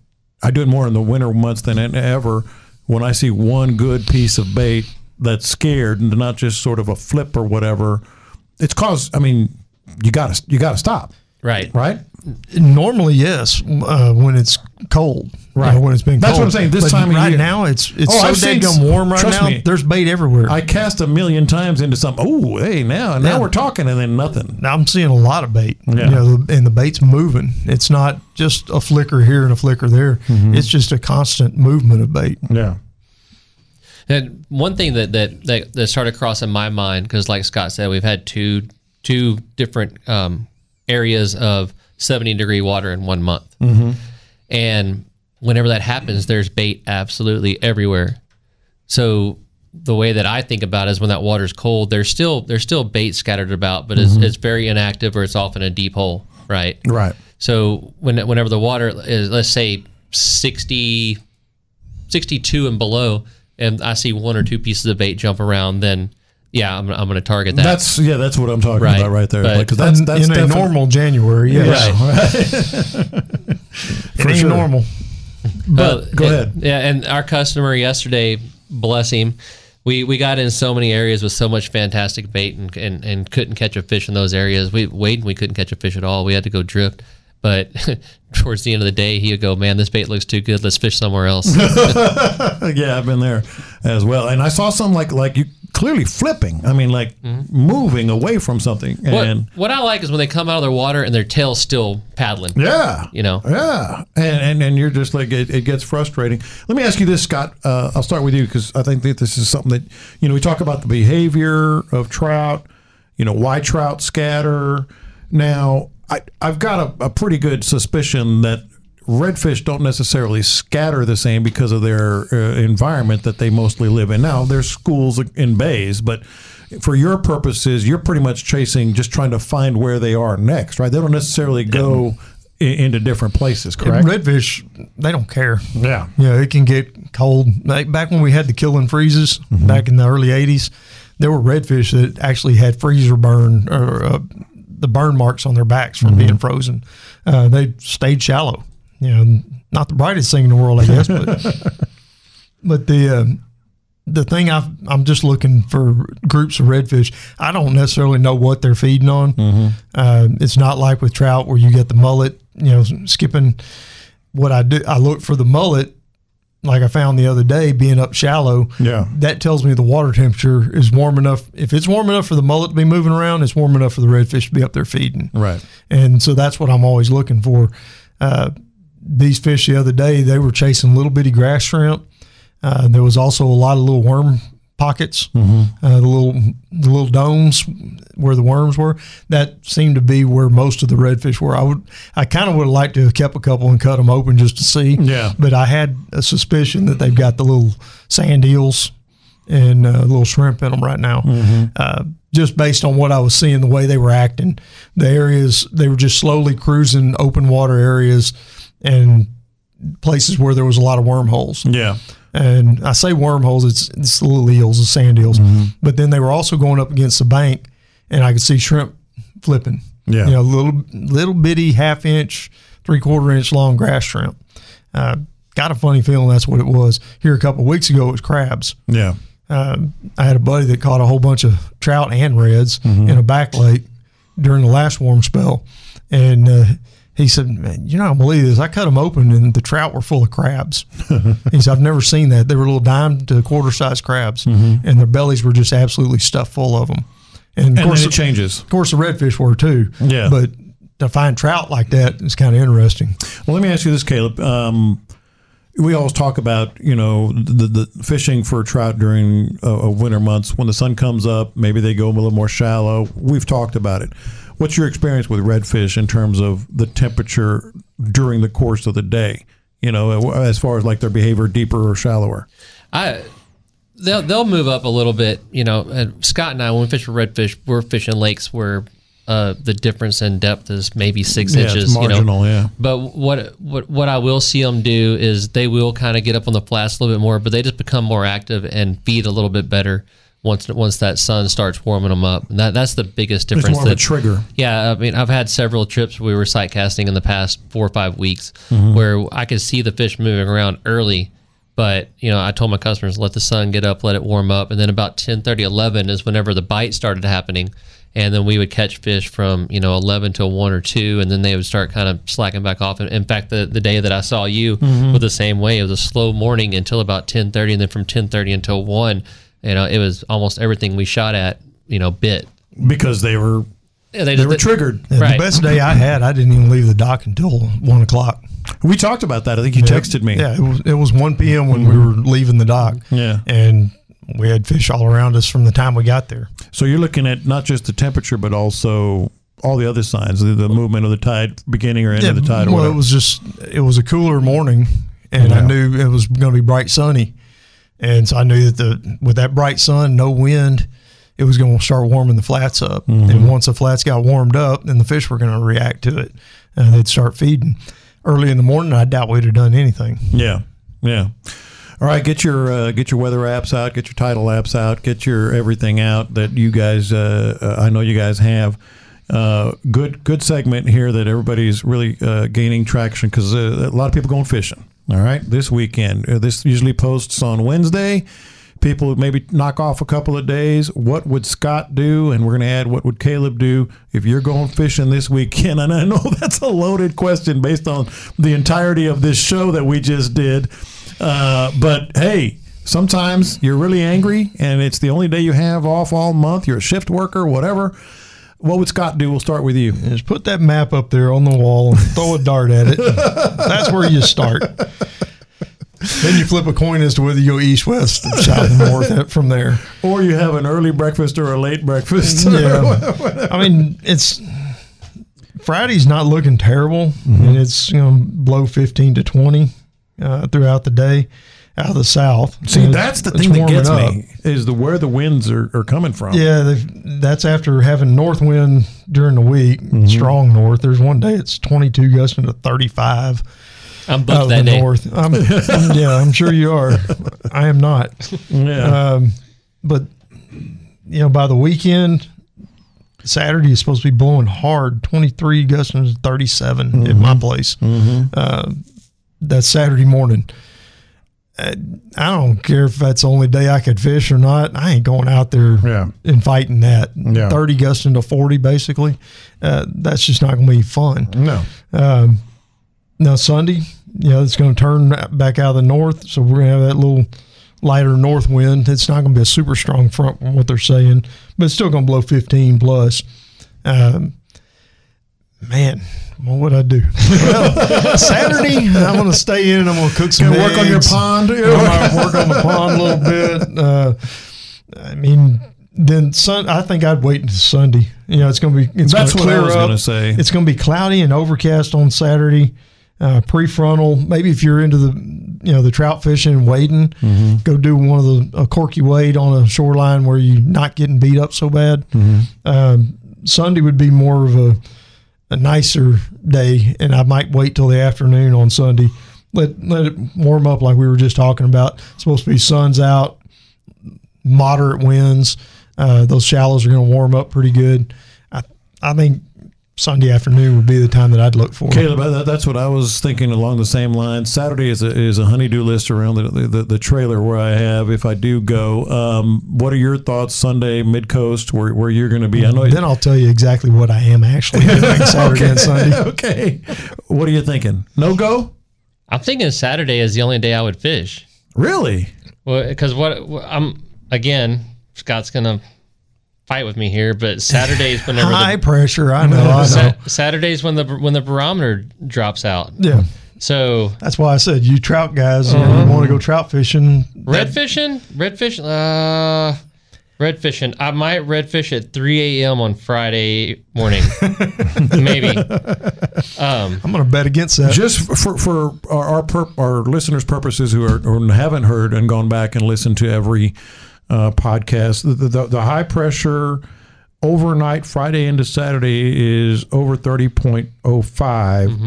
I do it more in the winter months than ever. When I see one good piece of bait that's scared and not just sort of a flip or whatever, it's cause. I mean, you got to you got to stop, Right. right? Normally, yes, uh, when it's cold, You Right. know, when it's been That's cold. what I'm saying, this But time of right year- now, it's it's Oh, I've so seen- dead warm right now. me. There's bait everywhere. I cast a million times into something. Oh, hey, now now Yeah. we're talking, and then nothing. now I'm seeing a lot of bait. Yeah. You know, and the bait's moving. It's not just a flicker here and a flicker there. Mm-hmm. It's just a constant movement of bait. Yeah. And one thing that that that, that started crossing my mind because, like Scott said, we've had two two different um, areas of seventy degree water in one month, mm-hmm. and whenever that happens, there's bait absolutely everywhere. So the way that I think about it is when that water's cold, there's still there's still bait scattered about, but it's, it's very inactive or it's off in a deep hole, right? Right. So when whenever the water is let's say 60 62 and below and I see one or two pieces of bait jump around then yeah, I'm, I'm going to target that. That's yeah. That's what I'm talking Right. about right there. But- Because that's In- that's in a normal January, yes. Right. it ain't sure. normal. But Well, go and- ahead. Yeah, and our customer yesterday, bless him, we, we got in so many areas with so much fantastic bait and, and, and couldn't catch a fish in those areas. We Wade, we couldn't catch a fish at all. We had to go drift. But towards the end of the day, he would go, "Man, this bait looks too good. Let's fish somewhere else." yeah, I've been there as well, and I saw some like like you clearly flipping. I mean, like moving away from something, Mm-hmm. what, and what I like is when they come out of their water and their tail's still paddling. yeah, You know, Yeah, and and, and you're just like it, it gets frustrating. Let me ask you this, Scott. Uh, I'll start with you because I think that this is something that you know we talk about the behavior of trout. You know why trout scatter. Now I I've got a, a pretty good suspicion that redfish don't necessarily scatter the same because of their uh, environment that they mostly live in. Now there's schools in bays, but for your purposes, you're pretty much chasing just trying to find where they are next, right? They don't necessarily go i- into different places, correct? Redfish, they don't care. Yeah. Know, it can get cold. Like back when we had the killing freezes Mm-hmm. back in the early 80s, there were redfish that actually had freezer burn or uh, the burn marks on their backs from Mm-hmm. being frozen. Uh, they stayed shallow. You know, not the brightest thing in the world, I guess, but but the uh, the thing i I'm just looking for groups of redfish. I don't necessarily know what they're feeding on. Mm-hmm. Uh, it's not like with trout where you get the mullet, you know, skipping. What I do, I look for the mullet, like I found the other day, being up shallow. Yeah. that tells me the water temperature is warm enough. If it's warm enough for the mullet to be moving around, it's warm enough for the redfish to be up there feeding. Right. And so that's what I'm always looking for. Uh, these fish the other day, they were chasing little bitty grass shrimp. Uh, there was also a lot of little worm pockets, uh, the little the little domes where the worms were. That seemed to be where most of the redfish were. I would, I kind of would have liked to have kept a couple and cut them open just to see. Yeah. But I had a suspicion that they've got the little sand eels and uh, little shrimp in them right now. Uh, just based on what I was seeing, the way they were acting, the areas they were just slowly cruising open water areas and places where there was a lot of wormholes. Yeah. And I say wormholes, it's, it's little eels, the sand eels. But then they were also going up against the bank, and I could see shrimp flipping. Yeah. You know, little little bitty half inch, three quarter inch long grass shrimp. Uh, got a funny feeling that's what it was. Here a couple of weeks ago, it was crabs. Yeah. Um, I had a buddy that caught a whole bunch of trout and reds Mm-hmm. in a back lake during the last warm spell, and uh, he said, "Man, you're not gonna believe this. I cut them open and the trout were full of crabs." he said, "I've never seen that. They were little dime to quarter size crabs, and their bellies were just absolutely stuffed full of them." And of Mm-hmm. And course, it changes. of course, the redfish were too. Yeah. but to find trout like that is kind of interesting. Well, let me ask you this, Caleb. Um, we always talk about you know the, the fishing for trout during uh, uh, winter months when the sun comes up. Maybe they go a little more shallow. We've talked about it. What's your experience with redfish in terms of the temperature during the course of the day? You know, as far as like their behavior, deeper or shallower. I they'll they'll move up a little bit. You know, and Scott and I when we fish for redfish, we're fishing lakes where uh, the difference in depth is maybe six Yeah, it's inches. you know. marginal, yeah. But what what what I will see them do is they will kind of get up on the flats a little bit more, but they just become more active and feed a little bit better once once that sun starts warming them up. And that that's the biggest It's difference. more of a trigger. yeah, I mean, I've had several trips we were sight casting in the past four or five weeks Mm-hmm. where I could see the fish moving around early. But, you know, I told my customers, let the sun get up, let it warm up. And then about 10, 30, 11 is whenever the bite started happening. And then we would catch fish from, you know, 11 to 1 or 2. And then they would start kind of slacking back off. And in fact, the, the day that I saw you Mm-hmm. was the same way. It was a slow morning until about 10.30. And then from 10.30 until 1, you know, it was almost everything we shot at, you know, bit. Because they were Yeah, they were triggered. Yeah, Right. The best day I had, I didn't even leave the dock until one o'clock. We talked about that. I think you texted me. Yeah, it was it was one p.m. when we mm-hmm. were leaving the dock. Yeah. and we had fish all around us from the time we got there. So you're looking at not just the temperature, but also all the other signs, the, the movement of the tide, beginning or end of the tide. Or well, whatever. it was just it was a cooler morning, and I knew it was going to be bright sunny, and so I knew that the with that bright sun, no wind, it was going to start warming the flats up. Mm-hmm. And once the flats got warmed up, then the fish were going to react to it, and they'd start feeding. Early in the morning, I doubt we'd have done anything. Yeah, yeah. All right, get your uh, get your weather apps out, get your title apps out, get your everything out that you guys. Uh, uh, I know you guys have. Uh, good good segment here that everybody's really uh, gaining traction because uh, a lot of people going fishing. All right, this weekend. Uh, this usually posts on Wednesday. People maybe knock off a couple of days. What would Scott do? And we're going to add what would Caleb do if you're going fishing this weekend? And I know that's a loaded question based on the entirety of this show that we just did. Uh, but hey, sometimes you're really angry and it's the only day you have off all month. You're a shift worker, whatever. What would Scott do? We'll start with you. Just put that map up there on the wall and throw a dart at it. That's where you start. Then you flip a coin as to whether you go east, west, south, north from there. Or you have an early breakfast or a late breakfast. Yeah. I mean, it's Friday's not looking terrible, and it's you know blow fifteen to twenty uh, throughout the day out of the south. See, And that's the thing that warming gets up. me is the where the winds are, are coming from. Yeah, that's after having north wind during the week, Mm-hmm. strong north. There's one day it's 22 gusting to 35 I'm out of that the day. north. I'm, yeah, I'm sure you are. I am not. Yeah. Um, but you know, by the weekend, Saturday is supposed to be blowing hard. 23 gusting to 37 at my place. Uh, that's Saturday morning. I don't care if that's the only day I could fish or not. I ain't going out there Yeah. and fighting that. Yeah. 30 gusting to 40, basically. Uh, that's just not going to be fun. no. Um, now Sunday, you know, it's going to turn back out of the north, so we're going to have that little lighter north wind. It's not going to be a super strong front from what they're saying, but it's still going to blow 15 plus. Um, man, what would I do? well, Saturday, I'm going to stay in and I'm going to cook some Gonna work on your pond? I might work on the pond a little bit. Uh, I mean, then sun. I think I'd wait until Sunday. You know, it's going to be. It's That's gonna what I was up. gonna say. It's going to be cloudy and overcast on Saturday. Uh, prefrontal. Maybe if you're into the you know the trout fishing and wading, Mm-hmm. go do one of the a corky wade on a shoreline where you're not getting beat up so bad. Mm-hmm. Um, Sunday would be more of a a nicer day, and I might wait till the afternoon on Sunday. Let let it warm up like we were just talking about. It's supposed to be sun's out, moderate winds. Uh, those shallows are going to warm up pretty good. I I think Sunday afternoon would be the time that I'd look for. Caleb, that, that's what I was thinking along the same line. Saturday is a, is a honeydew list around the, the, the trailer where I have if I do go. Um, what are your thoughts Sunday mid coast where, where you're going to be? I know. Then I'll tell you exactly what I am actually doing Saturday and Sunday. okay. What are you thinking? No go? I'm thinking Saturday is the only day I would fish. Really? Well, because what what- I'm again, Scott's gonna fight with me here, but Saturdays whenever High the pressure. I know. I know. Saturdays when the when the barometer drops out. Yeah. So That's why I said you trout guys Uh-huh. you want to go trout fishing. red fishing, red fishing, uh, red fishing. I might red fish at 3 a.m. on Friday morning, maybe. Um, I'm going to bet against that. Just for for our our, pur- our listeners' purposes who are or haven't heard and gone back and listened to every uh, podcast, the, the the high pressure overnight Friday into Saturday is over thirty point oh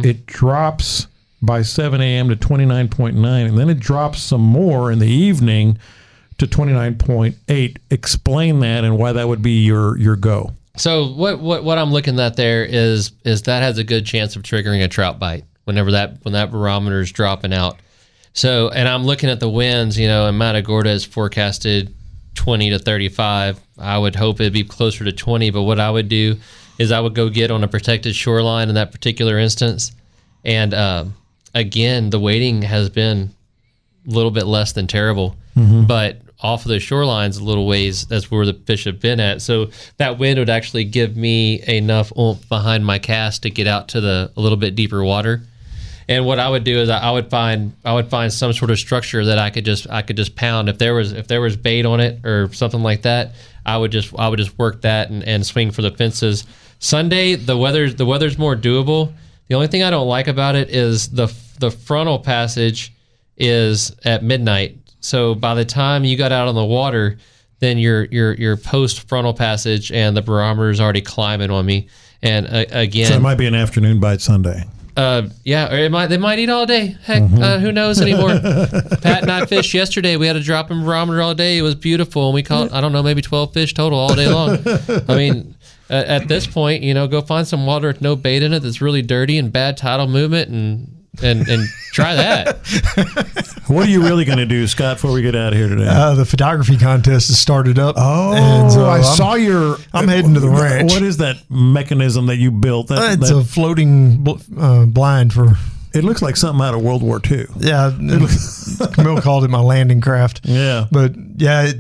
It drops by seven a.m. to twenty nine point nine, and then it drops some more in the evening to twenty nine point eight. Explain that and why that would be your your go. So what what what I'm looking at there is is that has a good chance of triggering a trout bite whenever that when that barometer is dropping out. So and I'm looking at the winds, you know, and Matagorda is forecasted 20 to 35. I would hope it'd be closer to 20, but what I would do is I would go get on a protected shoreline in that particular instance. And um, again, the waiting has been a little bit less than terrible, but off of the shorelines a little ways, that's where the fish have been at. So that wind would actually give me enough oomph behind my cast to get out to the a little bit deeper water. And what I would do is I would find I would find some sort of structure that I could just I could just pound if there was if there was bait on it or something like that. I would just I would just work that and, and swing for the fences. Sunday the weather the weather's more doable. The only thing I don't like about it is the the frontal passage is at midnight. So by the time you got out on the water, then your your your post frontal passage and the barometer is already climbing on me. And uh, again, So it might be an afternoon bite Sunday. Uh, yeah, or it might they might eat all day. Heck, uh, who knows anymore? Pat and I fished yesterday. We had a drop in barometer all day. It was beautiful, and we caught I don't know maybe twelve fish total all day long. I mean, at, at this point, you know, go find some water with no bait in it that's really dirty and bad tidal movement, and and and try that. What are you really going to do, Scott, before we get out of here today? Uh, the photography contest has started up. Oh, and so I I'm- saw your. I'm heading to the ranch. What is that mechanism that you built? That, Uh, It's that- a floating bl- uh, blind for. it looks like something out of World War II. Yeah, it, Camille called it my landing craft. Yeah. But yeah, it,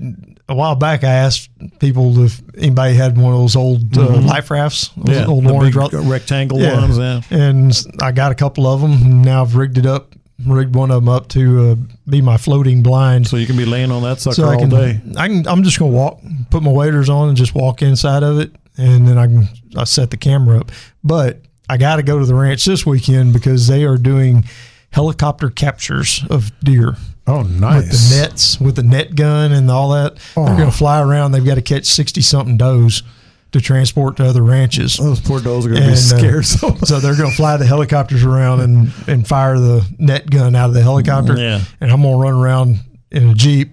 a while back I asked people if anybody had one of those old uh, life rafts, those Mm-hmm. Yeah, old orange big rock- rectangle ones. Yeah. And I got a couple of them. And now I've rigged it up, rigged one of them up to uh, be my floating blind. So you can be laying on that sucker so I all can, day. I can, I'm just gonna walk, put my waders on, and just walk inside of it, and then I can I set the camera up. But I got to go to the ranch this weekend because they are doing helicopter captures of deer Oh, nice. with the nets, with the net gun and all that. They're Oh. going to fly around. They've got to catch sixty something does to transport to other ranches. Those poor does are going to be And, uh, scared so. So they're going to fly the helicopters around and, and fire the net gun out of the helicopter. Yeah. And I'm going to run around in a Jeep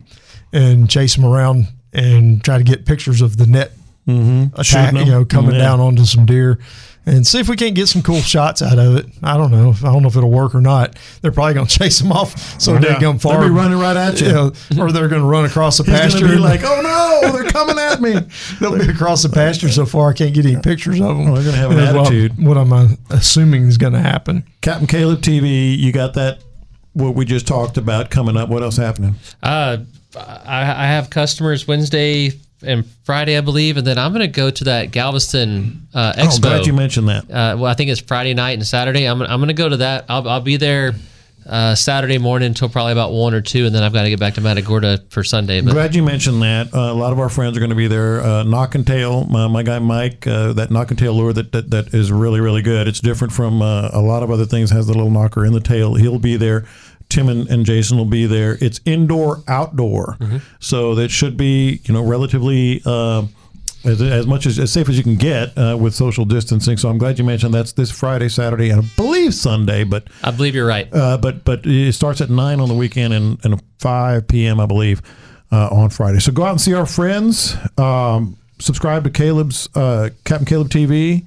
and chase them around and try to get pictures of the net attack, Mm-hmm. Shooting you know, coming Yeah. down onto some deer and see if we can't get some cool shots out of it. I don't know. I don't know if it'll work or not. They're probably going to chase them off so Yeah. they come far. They'll be running right at you. know, or they're going to run across the He's pasture. to be like, oh no, they're coming at me. They'll be across the pasture so far I can't get any pictures of them. Oh, they're gonna have an That's what I'm- attitude. What I'm, uh, assuming is going to happen. Captain Caleb TV, you got that, what we just talked about coming up. What else happening? Uh, I, I have customers Wednesday and Friday, I believe, and then I'm going to go to that Galveston uh, Oh, expo. glad you mentioned that. uh, well, I think it's Friday night and Saturday. I'm, I'm going to go to that. I'll, I'll be there uh, Saturday morning until probably about one or two, and then I've got to get back to Matagorda for Sunday. But Glad you mentioned that. Uh, a lot of our friends are going to be there. Uh, knock and tail, my, my guy Mike, uh, that knock and tail lure that, that that is really really good. It's different from uh, a lot of other things. Has the little knocker in the tail. He'll be there. Tim and, and Jason will be there. It's indoor outdoor, so that should be you know relatively. Uh, as, as much as, as safe as you can get uh, with social distancing. So I'm glad you mentioned that's this Friday, Saturday, and I believe Sunday. But I believe you're right. uh, but but it starts at nine on the weekend and, and five p.m. I believe uh, on Friday. So go out and see our friends. Um, subscribe to Caleb's uh, Captain Caleb TV.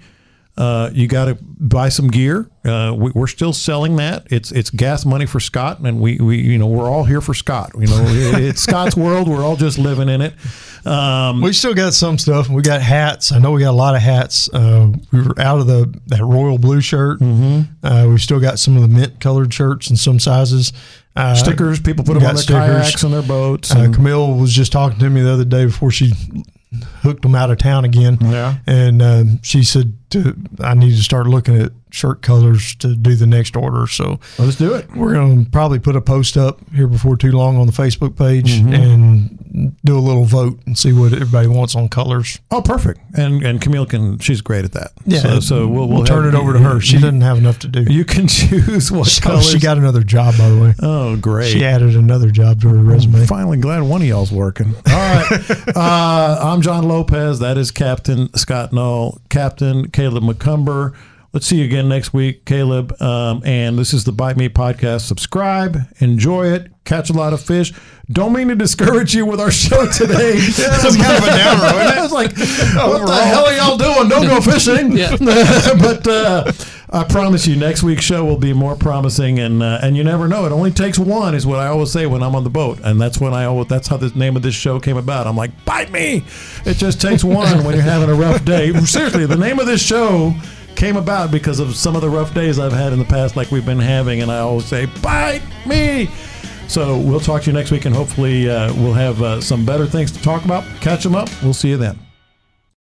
Uh, you got to buy some gear. Uh, we, we're still selling that. It's it's gas money for Scott, and we, we you know we're all here for Scott. You know, it- it's Scott's world. We're all just living in it. Um, We still got some stuff. We got hats. I know we got a lot of hats. Uh, we were out of the that royal blue shirt. Mm-hmm. Uh, we've still got some of the mint colored shirts in some sizes. Uh, stickers. People put them on their stickers. kayaks and their boats. Uh, Camille was just talking to me the other day before she hooked them out of town again. Yeah. And um, she said to, I need to start looking at shirt colors to do the next order. So let's do it. we're going to probably put a post up here before too long on the Facebook page Mm-hmm. and do a little vote and see what everybody wants on colors. Oh, perfect. And and Camille can. She's great at that. Yeah. So, so we'll, we'll, turn it over to her. She you, doesn't have enough to do. You can choose what she, colors. she got another job, by the way. Oh, great. She added another job to her resume. Finally, glad one of y'all's working. All right. uh, I'm John Lopez. That is Captain Scott Null. Captain Caleb McCumber. Let's see you again next week, Caleb. Um, and this is the Bite Me podcast. Subscribe, enjoy it, catch a lot of fish. Don't mean to discourage you with our show today. that was kind of a downer, wasn't it? I was like, what the hell are y'all doing? Don't go fishing. But uh, I promise you, next week's show will be more promising, and uh, and you never know. It only takes one, is what I always say when I'm on the boat, and that's when I always, that's how the name of this show came about. I'm like, bite me. It just takes one when you're having a rough day. Seriously, the name of this show came about because of some of the rough days I've had in the past, like we've been having, and I always say, bite me. So we'll talk to you next week, and hopefully uh, we'll have uh, some better things to talk about. Catch them up. We'll see you then.